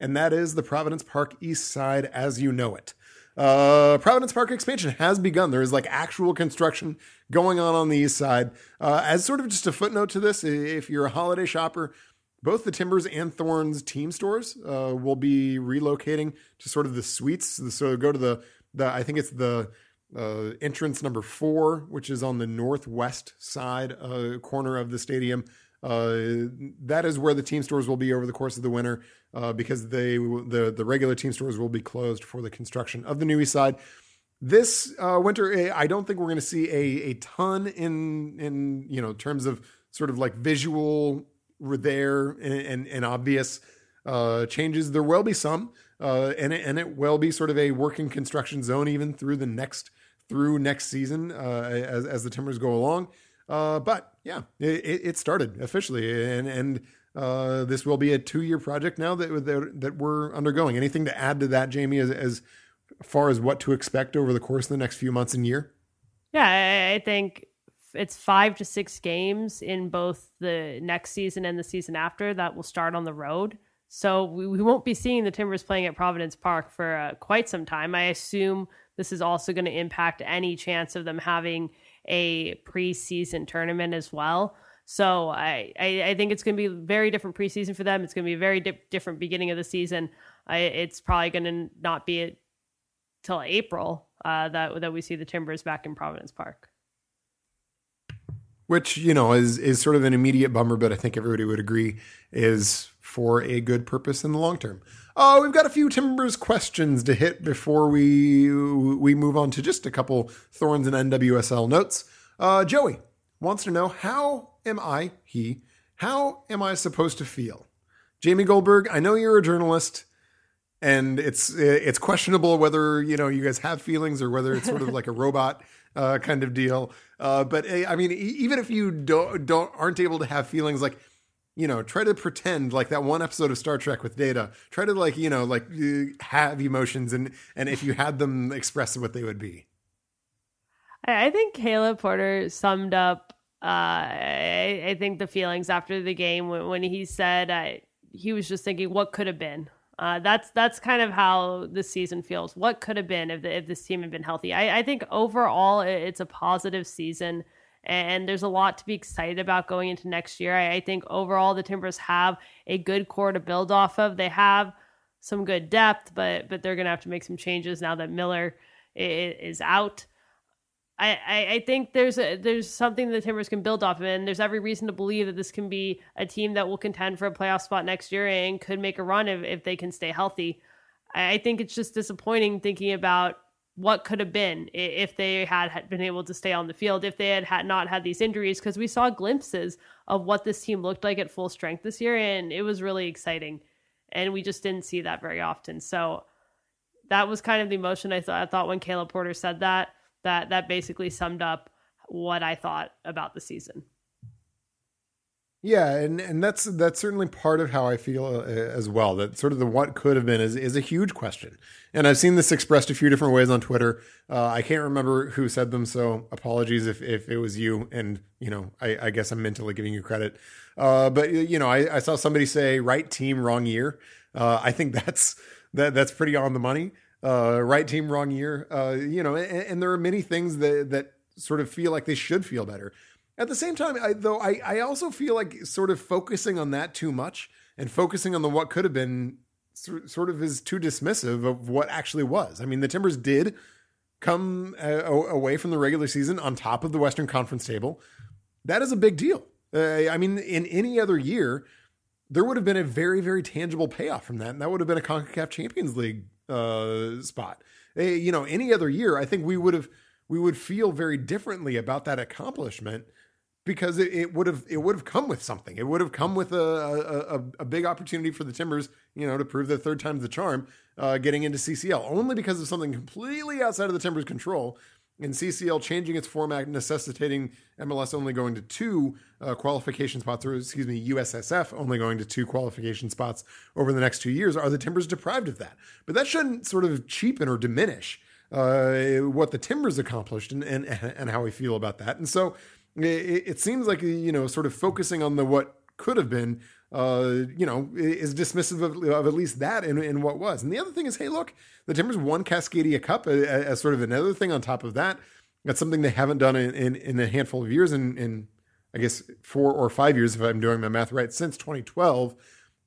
and that is the Providence Park East Side as you know it. Uh, Providence Park expansion has begun. There is like actual construction going on on the east side. Uh, as sort of just a footnote to this, if you're a holiday shopper, both the Timbers and Thorns team stores uh, will be relocating to sort of the suites. So go to the the I think it's the uh, entrance number four, which is on the northwest side uh, corner of the stadium. Uh, that is where the team stores will be over the course of the winter uh, because they the the regular team stores will be closed for the construction of the new east side. This uh, winter, eh, I don't think we're going to see a a ton in in you know terms of sort of like visual there and, and, and obvious uh, changes. There will be some, uh, and it, and it will be sort of a working construction zone even through the next through next season uh, as as the Timbers go along. Uh, but yeah, it, it, started officially, and and uh, this will be a two year project now that, that that we're undergoing. Anything to add to that, Jamie, as as far as what to expect over the course of the next few months and year?
Yeah, I think it's five to six games in both the next season and the season after that will start on the road. So we, we won't be seeing the Timbers playing at Providence Park for uh, quite some time. I assume this is also going to impact any chance of them having a preseason tournament as well. So I, I, I think it's going to be very different preseason for them. It's going to be a very di- different beginning of the season. I, it's probably going to not be till April uh, that that we see the Timbers back in Providence Park
which you know is is sort of an immediate bummer, but I think everybody would agree is for a good purpose in the long term. Oh, we've got a few Timbers questions to hit before we we move on to just a couple Thorns and NWSL notes. Uh, Joey wants to know how am I he how am I supposed to feel? Jamie Goldberg, I know you're a journalist and it's it's questionable whether you know you guys have feelings or whether it's sort of like a robot uh, kind of deal. Uh, but eh, I mean, even if you don't don't aren't able to have feelings, like you know, try to pretend like that one episode of Star Trek with Data. Try to like, you know, like have emotions and and if you had them express what they would be.
I think Caleb Porter summed up. I, I, think the feelings after the game when, when he said uh, he was just thinking what could have been. Uh, that's that's kind of how this season feels. What could have been if the, if this team had been healthy? I, I think overall it's a positive season and there's a lot to be excited about going into next year. I, I, think overall the Timbers have a good core to build off of. They have some good depth, but but they're going to have to make some changes now that Miller is out. I, I, think there's a, there's something the Timbers can build off of, and there's every reason to believe that this can be a team that will contend for a playoff spot next year and could make a run if, if they can stay healthy. I, I think it's just disappointing thinking about what could have been if they had been able to stay on the field, if they had, had not had these injuries, because we saw glimpses of what this team looked like at full strength this year, and it was really exciting. And we just didn't see that very often. So that was kind of the emotion I thought. I thought when Caleb Porter said that, that that basically summed up what I thought about the season.
Yeah, and, and that's that's certainly part of how I feel uh, as well. That sort of the what could have been is is a huge question, and I've seen this expressed a few different ways on Twitter. Uh, I can't remember who said them, so apologies if if it was you. And you know, I, I guess I'm mentally giving you credit. Uh, but you know, I, I, saw somebody say right team, wrong year. Uh, I think that's that that's pretty on the money. Uh, right team, wrong year. Uh, you know, and, and there are many things that that sort of feel like they should feel better. At the same time, I, though, I, I also feel like sort of focusing on that too much and focusing on the what could have been sort of is too dismissive of what actually was. I mean, the Timbers did come uh, away from the regular season on top of the Western Conference table. That is a big deal. Uh, I mean, in any other year, there would have been a very, very tangible payoff from that, and that would have been a CONCACAF Champions League uh, spot. Uh, you know, any other year, I think we would have we would feel very differently about that accomplishment because it, it would have it would have come with something. It would have come with a, a, a big opportunity for the Timbers, you know, to prove that third time's the charm, uh, getting into CCL. Only because of something completely outside of the Timbers' control, and CCL changing its format, necessitating MLS only going to two uh, qualification spots, or excuse me, USSF only going to two qualification spots over the next two years. Are the Timbers deprived of that? But that shouldn't sort of cheapen or diminish. Uh, what the Timbers accomplished and, and and how we feel about that. And so it, it seems like you know sort of focusing on the what could have been uh, you know, is dismissive of, of, at least that in what was. And the other thing is, hey, look, the Timbers won Cascadia Cup as, as sort of another thing on top of that. That's something they haven't done in, in, in a handful of years, in, in I guess four or five years, if I'm doing my math right, since 2012.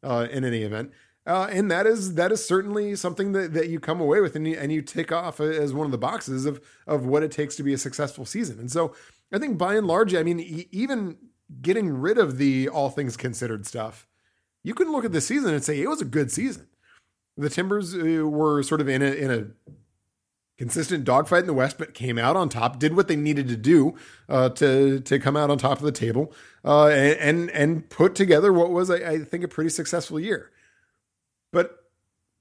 Uh, in any event, uh, and that is that is certainly something that, that you come away with and you, and you tick off as one of the boxes of of what it takes to be a successful season. And so I think by and large, I mean, e- even getting rid of the all things considered stuff, you can look at the season and say it was a good season. The Timbers uh, were sort of in a in a consistent dogfight in the West, but came out on top, did what they needed to do uh, to to come out on top of the table, uh, and, and, and put together what was, I, I, think, a pretty successful year. But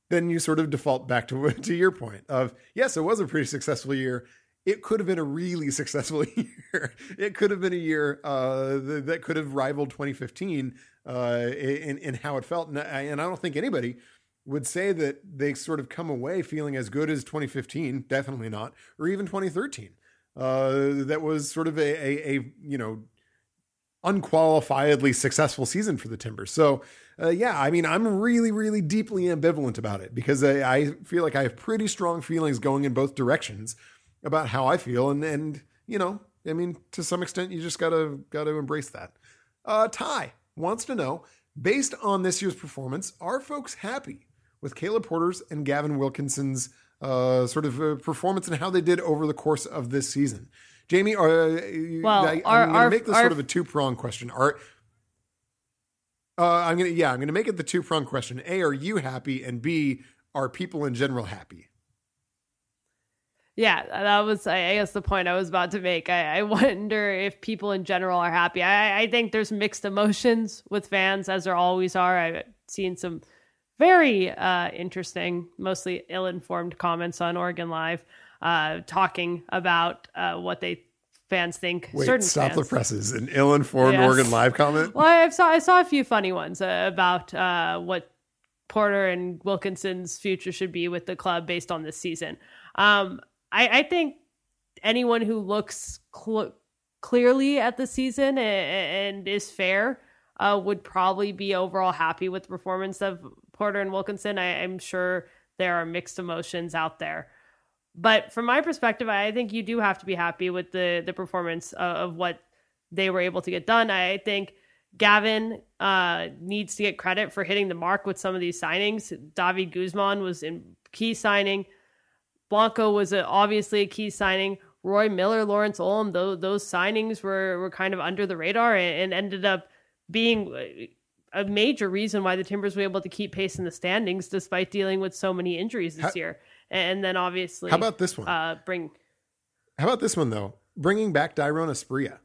then you sort of default back to to your point of yes, it was a pretty successful year, it could have been a really successful year. it could have been a year uh, that could have rivaled 2015 uh, in, in how it felt. And I, and I don't think anybody would say that they sort of come away feeling as good as 2015, definitely not, or even 2013. Uh, that was sort of a, a, a, you know, unqualifiedly successful season for the Timbers. So, uh, yeah, I mean, I'm really, really deeply ambivalent about it because I, I feel like I have pretty strong feelings going in both directions about how I feel, and and you know, I mean, to some extent, you just gotta gotta embrace that. Uh, Ty wants to know, based on this year's performance, are folks happy with Caleb Porter's and Gavin Wilkinson's uh, sort of uh, performance and how they did over the course of this season? Jamie, uh, well, I, am going to make this our, sort of a two prong question. Are uh, I'm gonna yeah, I'm gonna make it the two prong question. A, are you happy? And B, are people in general happy?
Yeah, that was, I guess, the point I was about to make. I, I wonder if people in general are happy. I, I, think there's mixed emotions with fans, as there always are. I've seen some very uh, interesting, mostly ill informed comments on Oregon Live uh, talking about uh, what they fans think.
Wait,
certain
stop
fans.
the presses. An ill-informed
Yes.
Oregon Live comment.
Well, I saw I saw a few funny ones uh, about uh, what Porter and Wilkinson's future should be with the club based on this season. Um, I, I think anyone who looks cl- clearly at the season and, and is fair uh, would probably be overall happy with the performance of Porter and Wilkinson. I, I'm sure there are mixed emotions out there. But from my perspective, I think you do have to be happy with the the performance of, of what they were able to get done. I think Gavin uh, needs to get credit for hitting the mark with some of these signings. David Guzman was in key signing. Blanco was a, obviously a key signing. Roy Miller, Lawrence Olum, those, those signings were, were kind of under the radar and, and ended up being a major reason why the Timbers were able to keep pace in the standings despite dealing with so many injuries this
How-
year. And then obviously,
How about this one?
uh, bring
How about this one though? Bringing back Dairon Asprilla.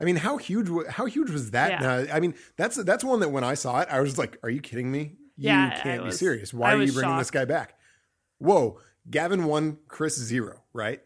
I mean, how huge? How huge was that?
Yeah.
Uh, I mean, that's that's one that when I saw it, I was like, "Are you kidding me? You
Yeah,
can't be serious. Why
I
are you
was
bringing this guy back?" Whoa, Gavin one, Chris zero, right?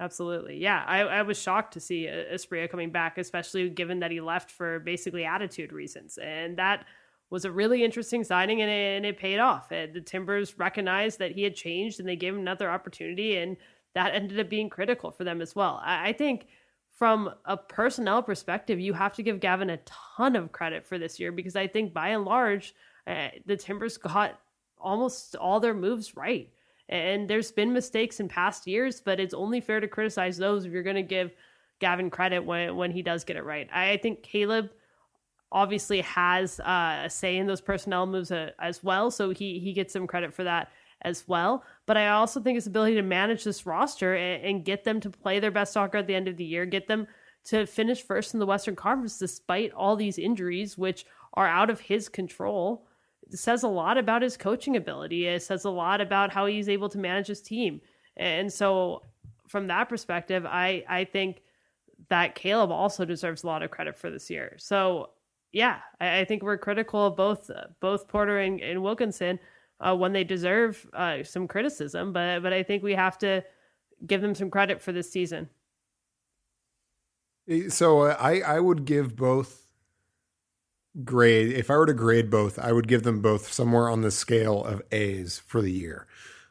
Absolutely. Yeah. I, I was shocked to see uh, Asprilla coming back, especially given that he left for basically attitude reasons. And that was a really interesting signing and it, and it paid off. Uh, the Timbers recognized that he had changed and they gave him another opportunity. And that ended up being critical for them as well. I, I think from a personnel perspective, you have to give Gavin a ton of credit for this year because I think by and large, uh, the Timbers got almost all their moves right. And there's been mistakes in past years, but it's only fair to criticize those if you're going to give Gavin credit when, when he does get it right. I, think Caleb obviously has uh, a say in those personnel moves uh, as well, so he he gets some credit for that as well. But I also think his ability to manage this roster and, and get them to play their best soccer at the end of the year, get them to finish first in the Western Conference despite all these injuries, which are out of his control says a lot about his coaching ability. It says a lot about how he's able to manage his team. And so from that perspective, I I think that Caleb also deserves a lot of credit for this year. So yeah, I, I think we're critical of both uh, both Porter and, and Wilkinson uh, when they deserve uh, some criticism, but but I think we have to give them some credit for this season.
So uh, I I would give both grade. If I were to grade both, I would give them both somewhere on the scale of A's for the year.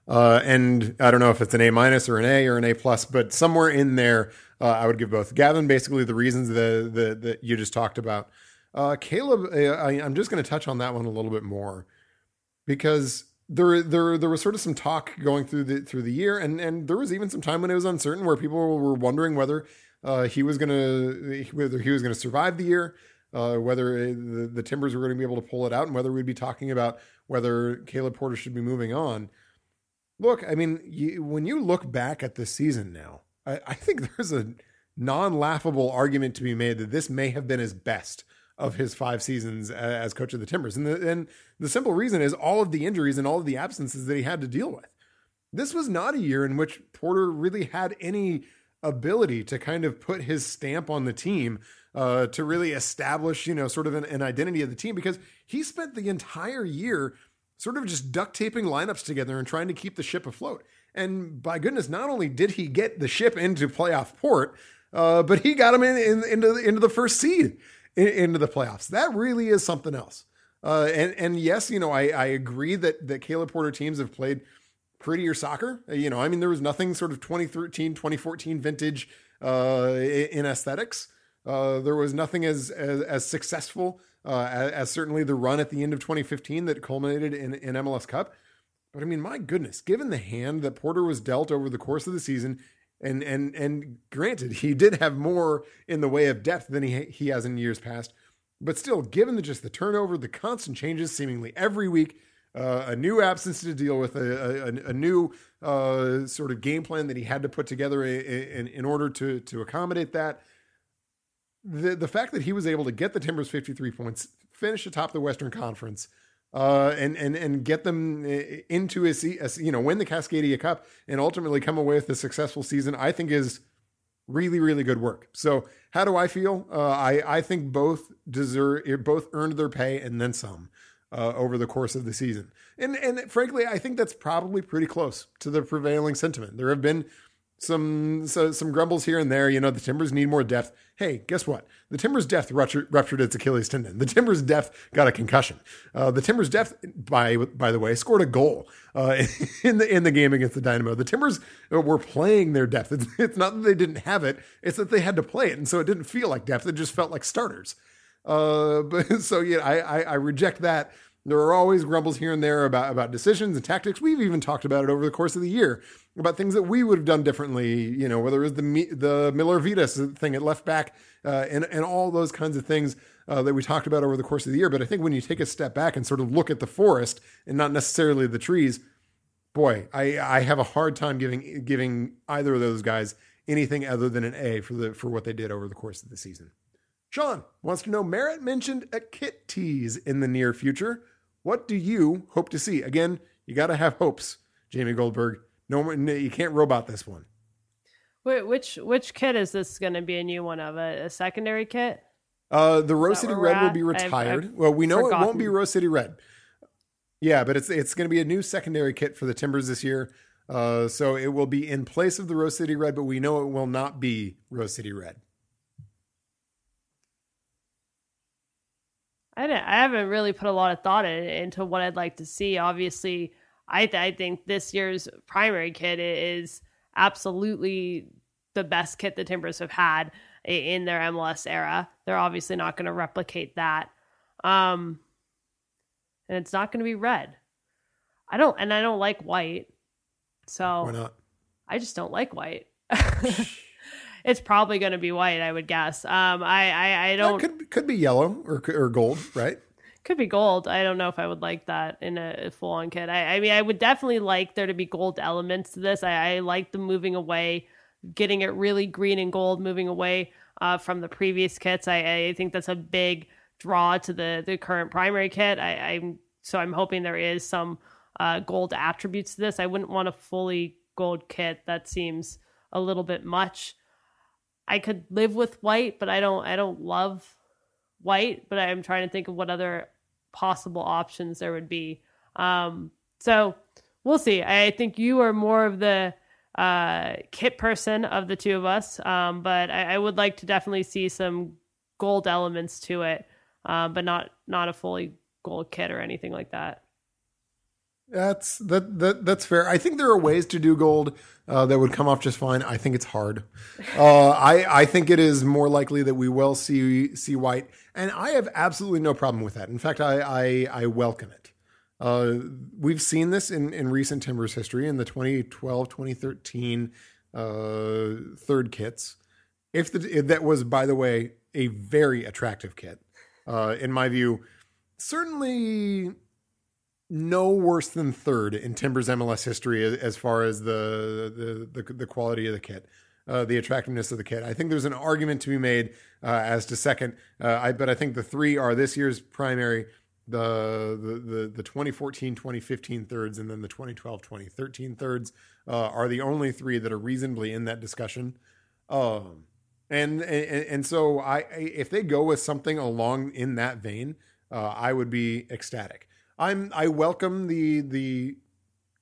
Uh, and I don't know if it's an A minus or an A or an A plus, but somewhere in there, uh, I would give both. Gavin, basically the reasons the that you just talked about. Uh, Caleb, uh, I, I'm just going to touch on that one a little bit more because there there there was sort of some talk going through the through the year, and and there was even some time when it was uncertain where people were wondering whether uh, he was going to whether he was going to survive the year, uh, whether the, the Timbers were going to be able to pull it out, and whether we'd be talking about whether Caleb Porter should be moving on. Look, I mean, you, when you look back at this season now, I, I think there's a non-laughable argument to be made that this may have been his best of his five seasons as coach of the Timbers, and the, and the simple reason is all of the injuries and all of the absences that he had to deal with. This was not a year in which Porter really had any ability to kind of put his stamp on the team uh, to really establish, you know, sort of an, an identity of the team because he spent the entire year sort of just duct taping lineups together and trying to keep the ship afloat. And by goodness, not only did he get the ship into playoff port, uh, but he got him in, in, into the, into the first seed in, into the playoffs. That really is something else. Uh, and and yes, you know, I, I agree that that Caleb Porter teams have played prettier soccer. Uh, You know, I mean, there was nothing sort of 2013, 2014 vintage uh, in aesthetics. Uh, there was nothing as as, as successful uh, as, as certainly the run at the end of 2015 that culminated in, in MLS Cup. But I mean, my goodness, given the hand that Porter was dealt over the course of the season, and and and granted, he did have more in the way of depth than he he has in years past. But still, given the just the turnover, the constant changes seemingly every week, uh, a new absence to deal with, a, a, a new uh, sort of game plan that he had to put together in, in order to to accommodate that. The the fact that he was able to get the Timbers 53 points, finish atop the Western Conference, uh, and and and get them into a, a you know win the Cascadia Cup and ultimately come away with a successful season, I think is really really good work. So how do I feel? Uh, I I think both deserve both earned their pay and then some uh, over the course of the season. And and frankly, I think that's probably pretty close to the prevailing sentiment. There have been some so, some grumbles here and there. You know, the Timbers need more depth. Hey, guess what? The Timbers' depth ruptured, ruptured its Achilles tendon. The Timbers' depth got a concussion. Uh, the Timbers' depth, by by the way, scored a goal uh, in the in the game against the Dynamo. The Timbers were playing their depth. It's, it's not that they didn't have it; it's that they had to play it, and so it didn't feel like depth. It just felt like starters. Uh, but so yeah, I, I, I reject that. There are always grumbles here and there about, about decisions and tactics. We've even talked about it over the course of the year about things that we would have done differently. You know, whether it was the the Miller Vytas thing at left back, uh, and and all those kinds of things uh, that we talked about over the course of the year. But I think when you take a step back and sort of look at the forest and not necessarily the trees, boy, I I have a hard time giving giving either of those guys anything other than an A for the for what they did over the course of the season. Sean wants to know Merritt mentioned a kit tease in the near future. What do you hope to see? Again, you got to have hopes, Jamie Goldberg. No, you can't robot this one.
Wait, which which kit is this going to be a new one of? A, a secondary kit?
Uh, the Rose City Red will be retired. I've, I've well, we know forgotten. it won't be Rose City Red. Yeah, but it's it's going to be a new secondary kit for the Timbers this year. Uh, so it will be in place of the Rose City Red, but we know it will not be Rose City Red.
I, I haven't really put a lot of thought in, into what I'd like to see. Obviously, I, th- I think this year's primary kit is absolutely the best kit the Timbers have had in their MLS era. They're obviously not going to replicate that. Um, and it's not going to be red. I don't, and I don't like white. So
why not?
I just don't like white. it's probably going to be white, I would guess. Um, I, I, I don't.
could could be yellow or or gold, right?
Could be gold. I don't know if I would like that in a full on kit. I, I mean, I would definitely like there to be gold elements to this. I, I like the moving away, getting it really green and gold, moving away uh, from the previous kits. I, I think that's a big draw to the the current primary kit. I, I'm so I'm hoping there is some uh, gold attributes to this. I wouldn't want a fully gold kit. That seems a little bit much. I could live with white, but I don't I don't love white, but I'm trying to think of what other possible options there would be. Um, so we'll see. I think you are more of the uh, kit person of the two of us, um, but I, I, would like to definitely see some gold elements to it, um, but not not a fully gold kit or anything like that.
That's that, that that's fair. I think there are ways to do gold uh, that would come off just fine. I think it's hard. Uh, I I think it is more likely that we will see see white, and I have absolutely no problem with that. In fact, I I, I welcome it. Uh, we've seen this in, in recent Timbers history in the 2012 2013 uh, third kits. If, the, if that was, by the way, a very attractive kit, uh, in my view, certainly no worse than third in Timbers MLS history as far as the the the, the quality of the kit. Uh, the attractiveness of the kit. I think there's an argument to be made uh, as to second. Uh, I but I think the three are this year's primary, the the the, the 2014 2015 thirds, and then the 2012 2013 thirds uh, are the only three that are reasonably in that discussion. Um, and, and and so I if they go with something along in that vein, uh, I would be ecstatic. I'm I welcome the the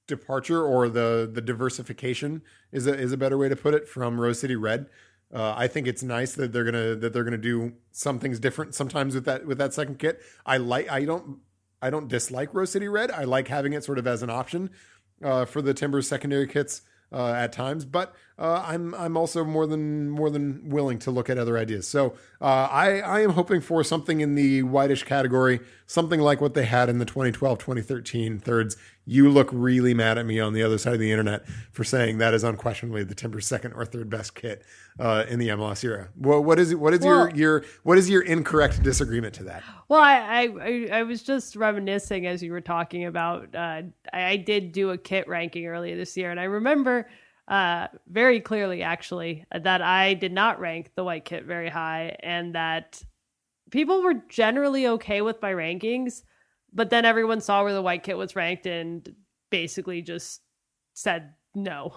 departure or the the diversification is a is a better way to put it from Rose City Red. Uh, I think it's nice that they're gonna that they're gonna do some things different sometimes with that with that second kit. I like I don't I don't dislike Rose City Red. I like having it sort of as an option uh, for the Timbers secondary kits uh, at times, but uh, I'm I'm also more than more than willing to look at other ideas. So uh, I I am hoping for something in the whitish category, something like what they had in the 2012 2013 thirds. You look really mad at me on the other side of the internet for saying that is unquestionably the Timbers' second or third best kit uh, in the MLS era. Well, what is what is well, your your what is your incorrect disagreement to that?
Well, I I, I was just reminiscing as you were talking about. Uh, I, I did do a kit ranking earlier this year, and I remember uh, very clearly, actually, that I did not rank the white kit very high, and that people were generally okay with my rankings, but then everyone saw where the white kit was ranked and basically just said no.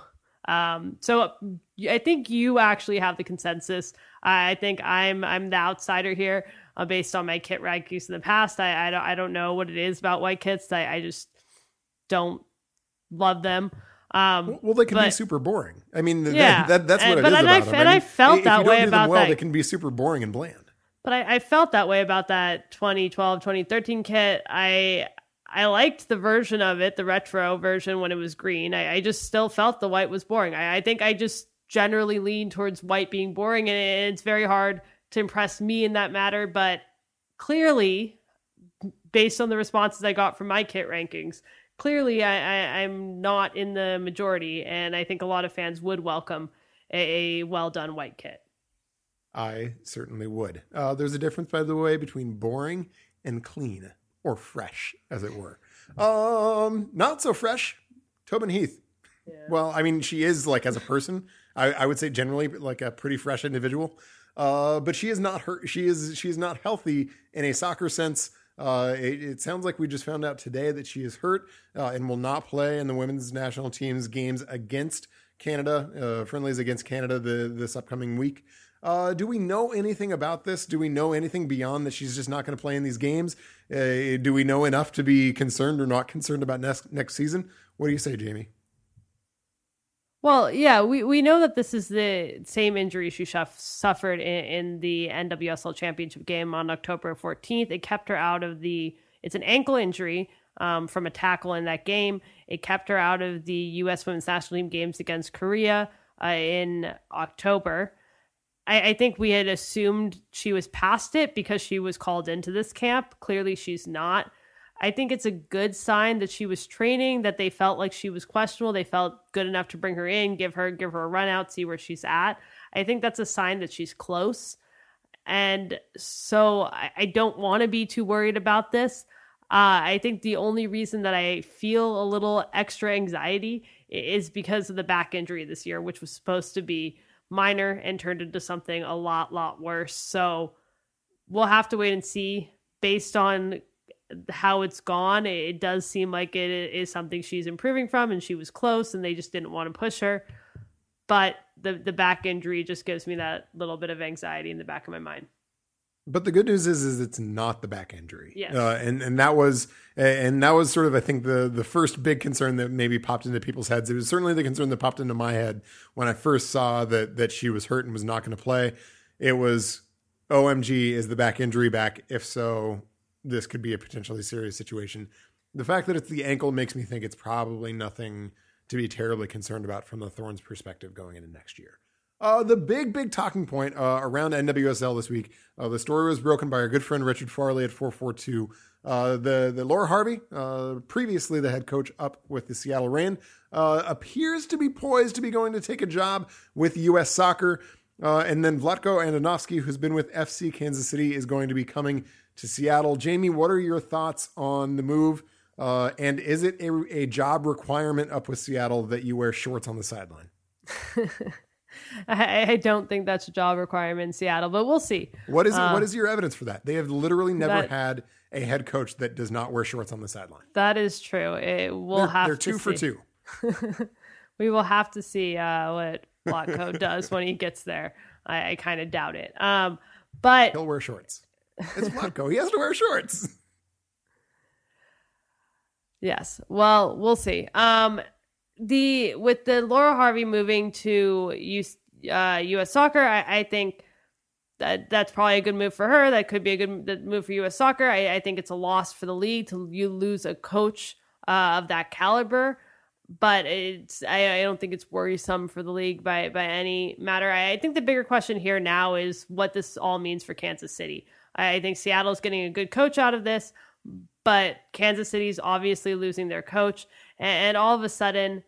Um, so I think you actually have the consensus. I think I'm I'm the outsider here uh, based on my kit rankings in the past. I I don't I don't know what it is about white kits. I I just don't love them. Um,
well, they can
but-
be super boring. I mean,
Yeah.
that, that's what
And-
it
but
is
and
about
I-
them.
and I
mean,
felt
if
that
you don't
way
do them well,
that-
They can be super boring and bland.
But I, I felt that way about that 2012, 2013 kit. I I liked the version of it, the retro version when it was green. I, I just still felt the white was boring. I, I think I just generally lean towards white being boring, and it's very hard to impress me in that matter. But clearly, based on the responses I got from my kit rankings, clearly I, I, I'm not in the majority, and I think a lot of fans would welcome a, a well done white kit.
I certainly would. Uh, there's a difference, by the way, between boring and clean, or fresh, as it were. Um, not so fresh. Tobin Heath. Well, I mean, she is like as a person. I, I would say generally like a pretty fresh individual. Uh, but she is not hurt. She is she is not healthy in a soccer sense. Uh, it, it sounds like we just found out today that she is hurt uh, and will not play in the women's national team's games against Canada, uh, friendlies against Canada the, this upcoming week. Uh, do we know anything about this? Do we know anything beyond that she's just not going to play in these games? Uh, do we know enough to be concerned or not concerned about next next season? What do you say, Jamie?
Well, yeah, we, we know that this is the same injury she suffered in, in the NWSL Championship game on October 14th. It kept her out of the. It's an ankle injury um, from a tackle in that game. It kept her out of the U.S. Women's National Team games against Korea uh, in October. I, I think we had assumed she was past it because she was called into this camp. Clearly, she's not. I think it's a good sign that she was training, that they felt like she was questionable. They felt good enough to bring her in, give her give her a run out, see where she's at. I think that's a sign that she's close. And so I, I don't want to be too worried about this. Uh, I think the only reason that I feel a little extra anxiety is because of the back injury this year, which was supposed to be minor and turned into something a lot, lot worse. So we'll have to wait and see based on how it's gone. It does seem like it is something she's improving from, and she was close, and they just didn't want to push her. But the the back injury just gives me that little bit of anxiety in the back of my mind.
But the good news is, is it's not the back injury.
Yes.
Uh, and and that was and that was sort of I think the the first big concern that maybe popped into people's heads. It was certainly the concern that popped into my head when I first saw that that she was hurt and was not going to play. It was OMG is the back injury back? If so, this could be a potentially serious situation. The fact that it's the ankle makes me think it's probably nothing to be terribly concerned about from the Thorns perspective going into next year. Uh, the big, big talking point uh, around NWSL this week. Uh, the story was broken by our good friend Richard Farley at 442. Uh, the the Laura Harvey, uh, previously the head coach up with the Seattle Reign, uh, appears to be poised to be going to take a job with U.S. Soccer. And then Vlatko Andonovski, who's been with FC Kansas City, is going to be coming to Seattle. Jamie, what are your thoughts on the move? Uh, and is it a, a job requirement up with Seattle that you wear shorts on the sideline?
I, I don't think that's a job requirement in Seattle, but we'll see.
What is what is your evidence for that? They have literally never
that-
had a head coach that does not wear shorts on the sideline.
That is true. It, we'll
They're,
have
they're
to
two for two.
We will have to see uh, what Vlatko does when he gets there. I, I kind of doubt it. Um, but
He'll wear shorts. It's Vlatko. he has to wear shorts.
Yes. Well, we'll see. Um, the with the Laura Harvey moving to US, uh, U.S. Soccer, I, I think that that's probably a good move for her. That could be a good move for U.S. Soccer. I, I think it's a loss for the league to you lose a coach uh, of that caliber. But it's I, I don't think it's worrisome for the league by by any matter. I, I think the bigger question here now is what this all means for Kansas City. I think Seattle's getting a good coach out of this but Kansas City's obviously losing their coach, and, and, all of a sudden,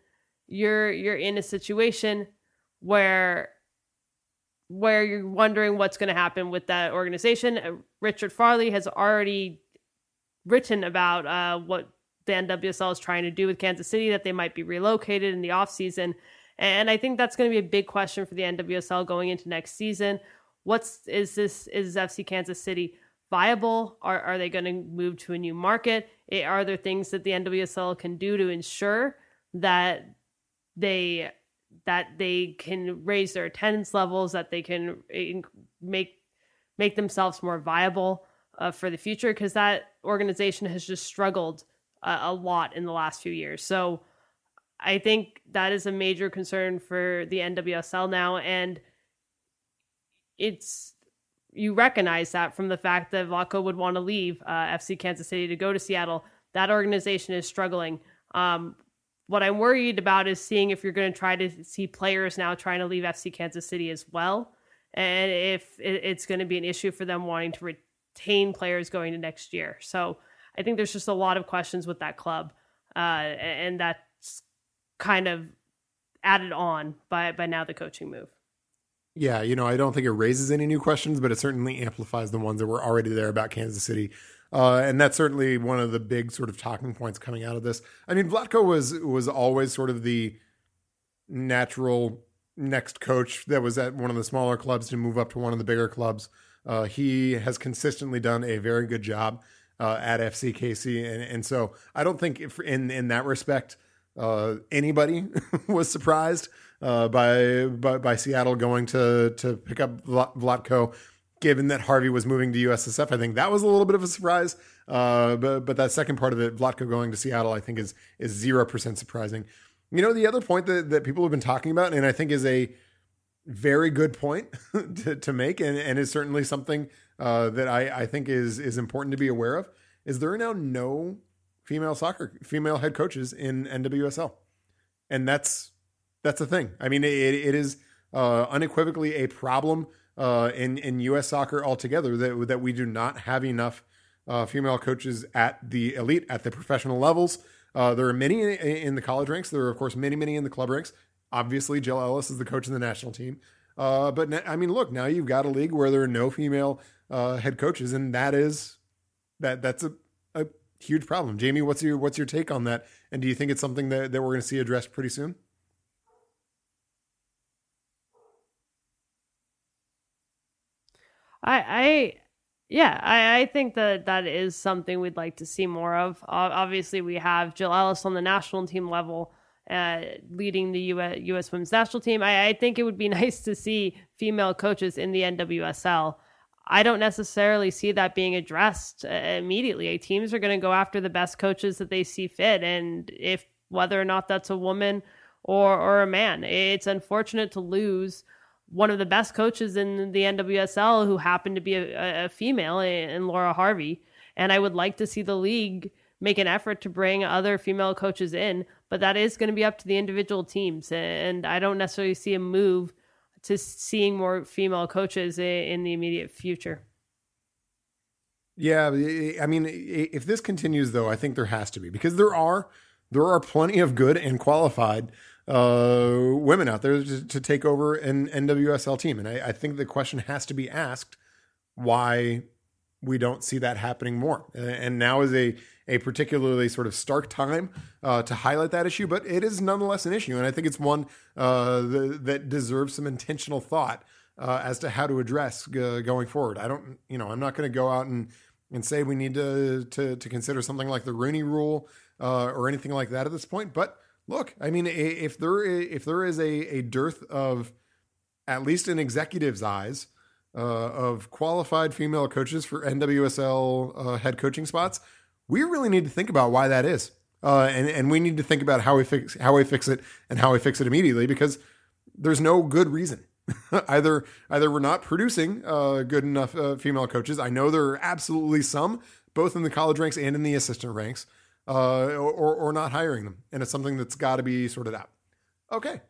you're you're in a situation where where you're wondering what's going to happen with that organization. Uh, Richard Farley has already written about uh, what the NWSL is trying to do with Kansas City, that they might be relocated in the offseason. And I think that's going to be a big question for the NWSL going into next season. What's is this is FC Kansas City viable? Are, are they going to move to a new market? Are there things that the NWSL can do to ensure that they that they can raise their attendance levels, that they can make make themselves more viable uh, for the future? Because that organization has just struggled uh, a lot in the last few years. So I think that is a major concern for the NWSL now. And it's, you recognize that from the fact that Vlatko would want to leave uh, FC Kansas City to go to Seattle. That organization is struggling. Um, what I'm worried about is seeing if you're going to try to see players now trying to leave FC Kansas City as well. And if it's going to be an issue for them wanting to retain players going to next year. So I think there's just a lot of questions with that club. Uh, and that's kind of added on by, by now the coaching move.
Yeah, you know, I don't think it raises any new questions, but it certainly amplifies the ones that were already there about Kansas City. Uh, and that's certainly one of the big sort of talking points coming out of this. I mean, Vlatko was was always sort of the natural next coach that was at one of the smaller clubs to move up to one of the bigger clubs. Uh, he has consistently done a very good job uh, at FCKC, and, and so I don't think if in in that respect uh, anybody was surprised uh, by, by, by Seattle going to to pick up Vlatko given that Harvey was moving to USSF. I think that was a little bit of a surprise. Uh, but but that second part of it, Vlatko going to Seattle, I think is is zero percent surprising. You know, the other point that, that people have been talking about, and I think is a very good point to, to make, and, and is certainly something uh, that I, I think is is important to be aware of, is there are now no female soccer female head coaches in NWSL, and that's that's a thing. I mean, it, it is uh, unequivocally a problem uh, in in U.S. soccer altogether that that we do not have enough uh, female coaches at the elite at the professional levels. Uh, there are many in, in, the college ranks. There are of course many many in the club ranks. Obviously, Jill Ellis is the coach of the national team. Uh, but I mean, look, now you've got a league where there are no female uh, head coaches, and that is that that's a, a huge problem. Jamie, what's your what's your take on that? And do you think it's something that, that we're going to see addressed pretty soon?
I, I yeah, I, I think that that is something we'd like to see more of. Uh, obviously, we have Jill Ellis on the national team level, uh, leading the US, US women's national team. I, I think it would be nice to see female coaches in the NWSL. I don't necessarily see that being addressed uh, immediately. Teams are going to go after the best coaches that they see fit, and if whether or not that's a woman or or a man, it's unfortunate to lose one of the best coaches in the NWSL who happened to be a, a female in Laura Harvey. And I would like to see the league make an effort to bring other female coaches in, but that is going to be up to the individual teams. And I don't necessarily see a move to seeing more female coaches in the immediate future.
Yeah, I mean, if this continues, though, I think there has to be because there are there are plenty of good and qualified uh, women out there to, to, take over an NWSL team. And I, I, think the question has to be asked why we don't see that happening more. And now is a, a particularly sort of stark time uh, to highlight that issue, but it is nonetheless an issue. And I think it's one uh, the, that deserves some intentional thought uh, as to how to address uh, going forward. I don't, you know, I'm not going to go out and, and say we need to, to, to consider something like the Rooney rule uh, or anything like that at this point, but look, I mean, if there if there is a, a dearth of, at least in executives' eyes, uh, of qualified female coaches for NWSL uh, head coaching spots, we really need to think about why that is, uh, and and we need to think about how we fix how we fix it and how we fix it immediately because there's no good reason. either either we're not producing uh, good enough uh, female coaches. I know there are absolutely some, both in the college ranks and in the assistant ranks uh, or, or not hiring them. And it's something that's got to be sorted out. Okay.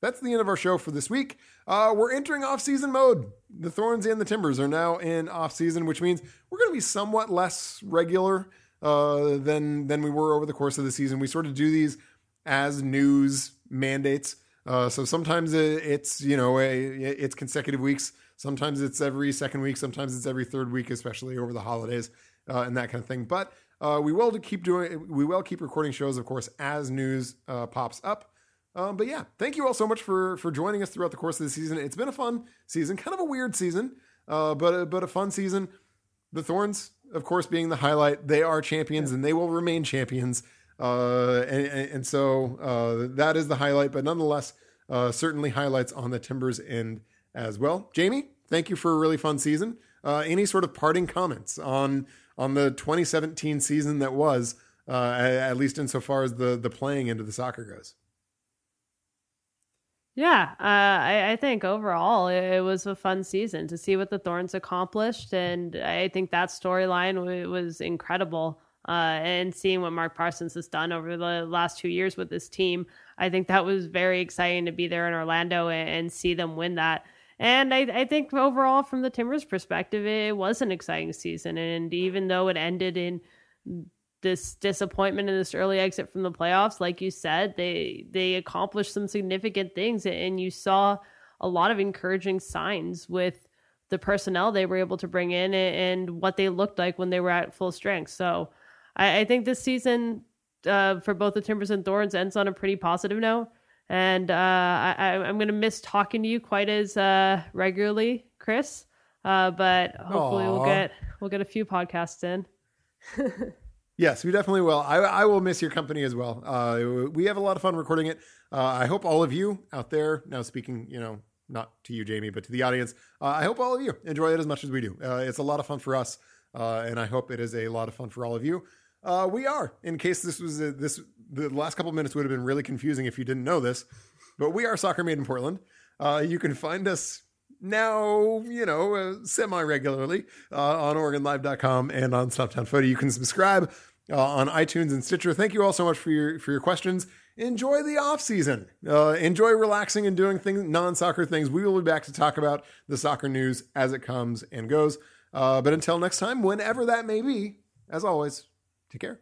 That's the end of our show for this week. Uh, we're entering off-season mode. The Thorns and the Timbers are now in off-season, which means we're going to be somewhat less regular uh, than than we were over the course of the season. We sort of do these as news mandates. Uh, so sometimes it's you know a, it's consecutive weeks. Sometimes it's every second week. Sometimes it's every third week, especially over the holidays uh, and that kind of thing. But uh, we will keep doing. We will keep recording shows, of course, as news uh, pops up. Um, but yeah, thank you all so much for for joining us throughout the course of the season. It's been a fun season, kind of a weird season, uh, but a, but a fun season. The Thorns, of course, being the highlight. They are champions, yeah. and they will remain champions. Uh, and, and, so uh, that is the highlight. But nonetheless, uh, certainly highlights on the Timbers end as well. Jamie, thank you for a really fun season. any sort of parting comments on on the 2017 season that was uh, at least insofar as the the playing into the soccer goes.
Yeah, uh, I, I, think overall it, it, was a fun season to see what the Thorns accomplished, and I think that storyline w- was incredible. Uh, and seeing what Mark Parsons has done over the last two years with this team, I think that was very exciting to be there in Orlando and, and see them win that. And I, I, think overall, from the Timbers' perspective, it was an exciting season. And even though it ended in this disappointment and this early exit from the playoffs, like you said, they they accomplished some significant things, and you saw a lot of encouraging signs with the personnel they were able to bring in and what they looked like when they were at full strength. So I, I think this season uh, for both the Timbers and Thorns ends on a pretty positive note. And uh, I, am going to miss talking to you quite as uh, regularly, Chris. Uh, but hopefully Aww. we'll get we'll get a few podcasts in.
Yes, we definitely will. I, I will miss your company as well. Uh, we have a lot of fun recording it. Uh, I hope all of you out there, now speaking, you know, not to you, Jamie, but to the audience, uh, I hope all of you enjoy it as much as we do. Uh, it's a lot of fun for us, uh, and I hope it is a lot of fun for all of you. Uh, we are, in case this was a, this, the last couple minutes would have been really confusing if you didn't know this, but we are Soccer Made in Portland. you can find us now, you know, uh, semi regularly uh, on OregonLive.com and on Stumptown Footy. You can subscribe uh, on iTunes and Stitcher. Thank you all so much for your for your questions. Enjoy the off season. Uh, enjoy relaxing and doing things non soccer things. We will be back to talk about the soccer news as it comes and goes. Uh, but until next time, whenever that may be, as always, take care.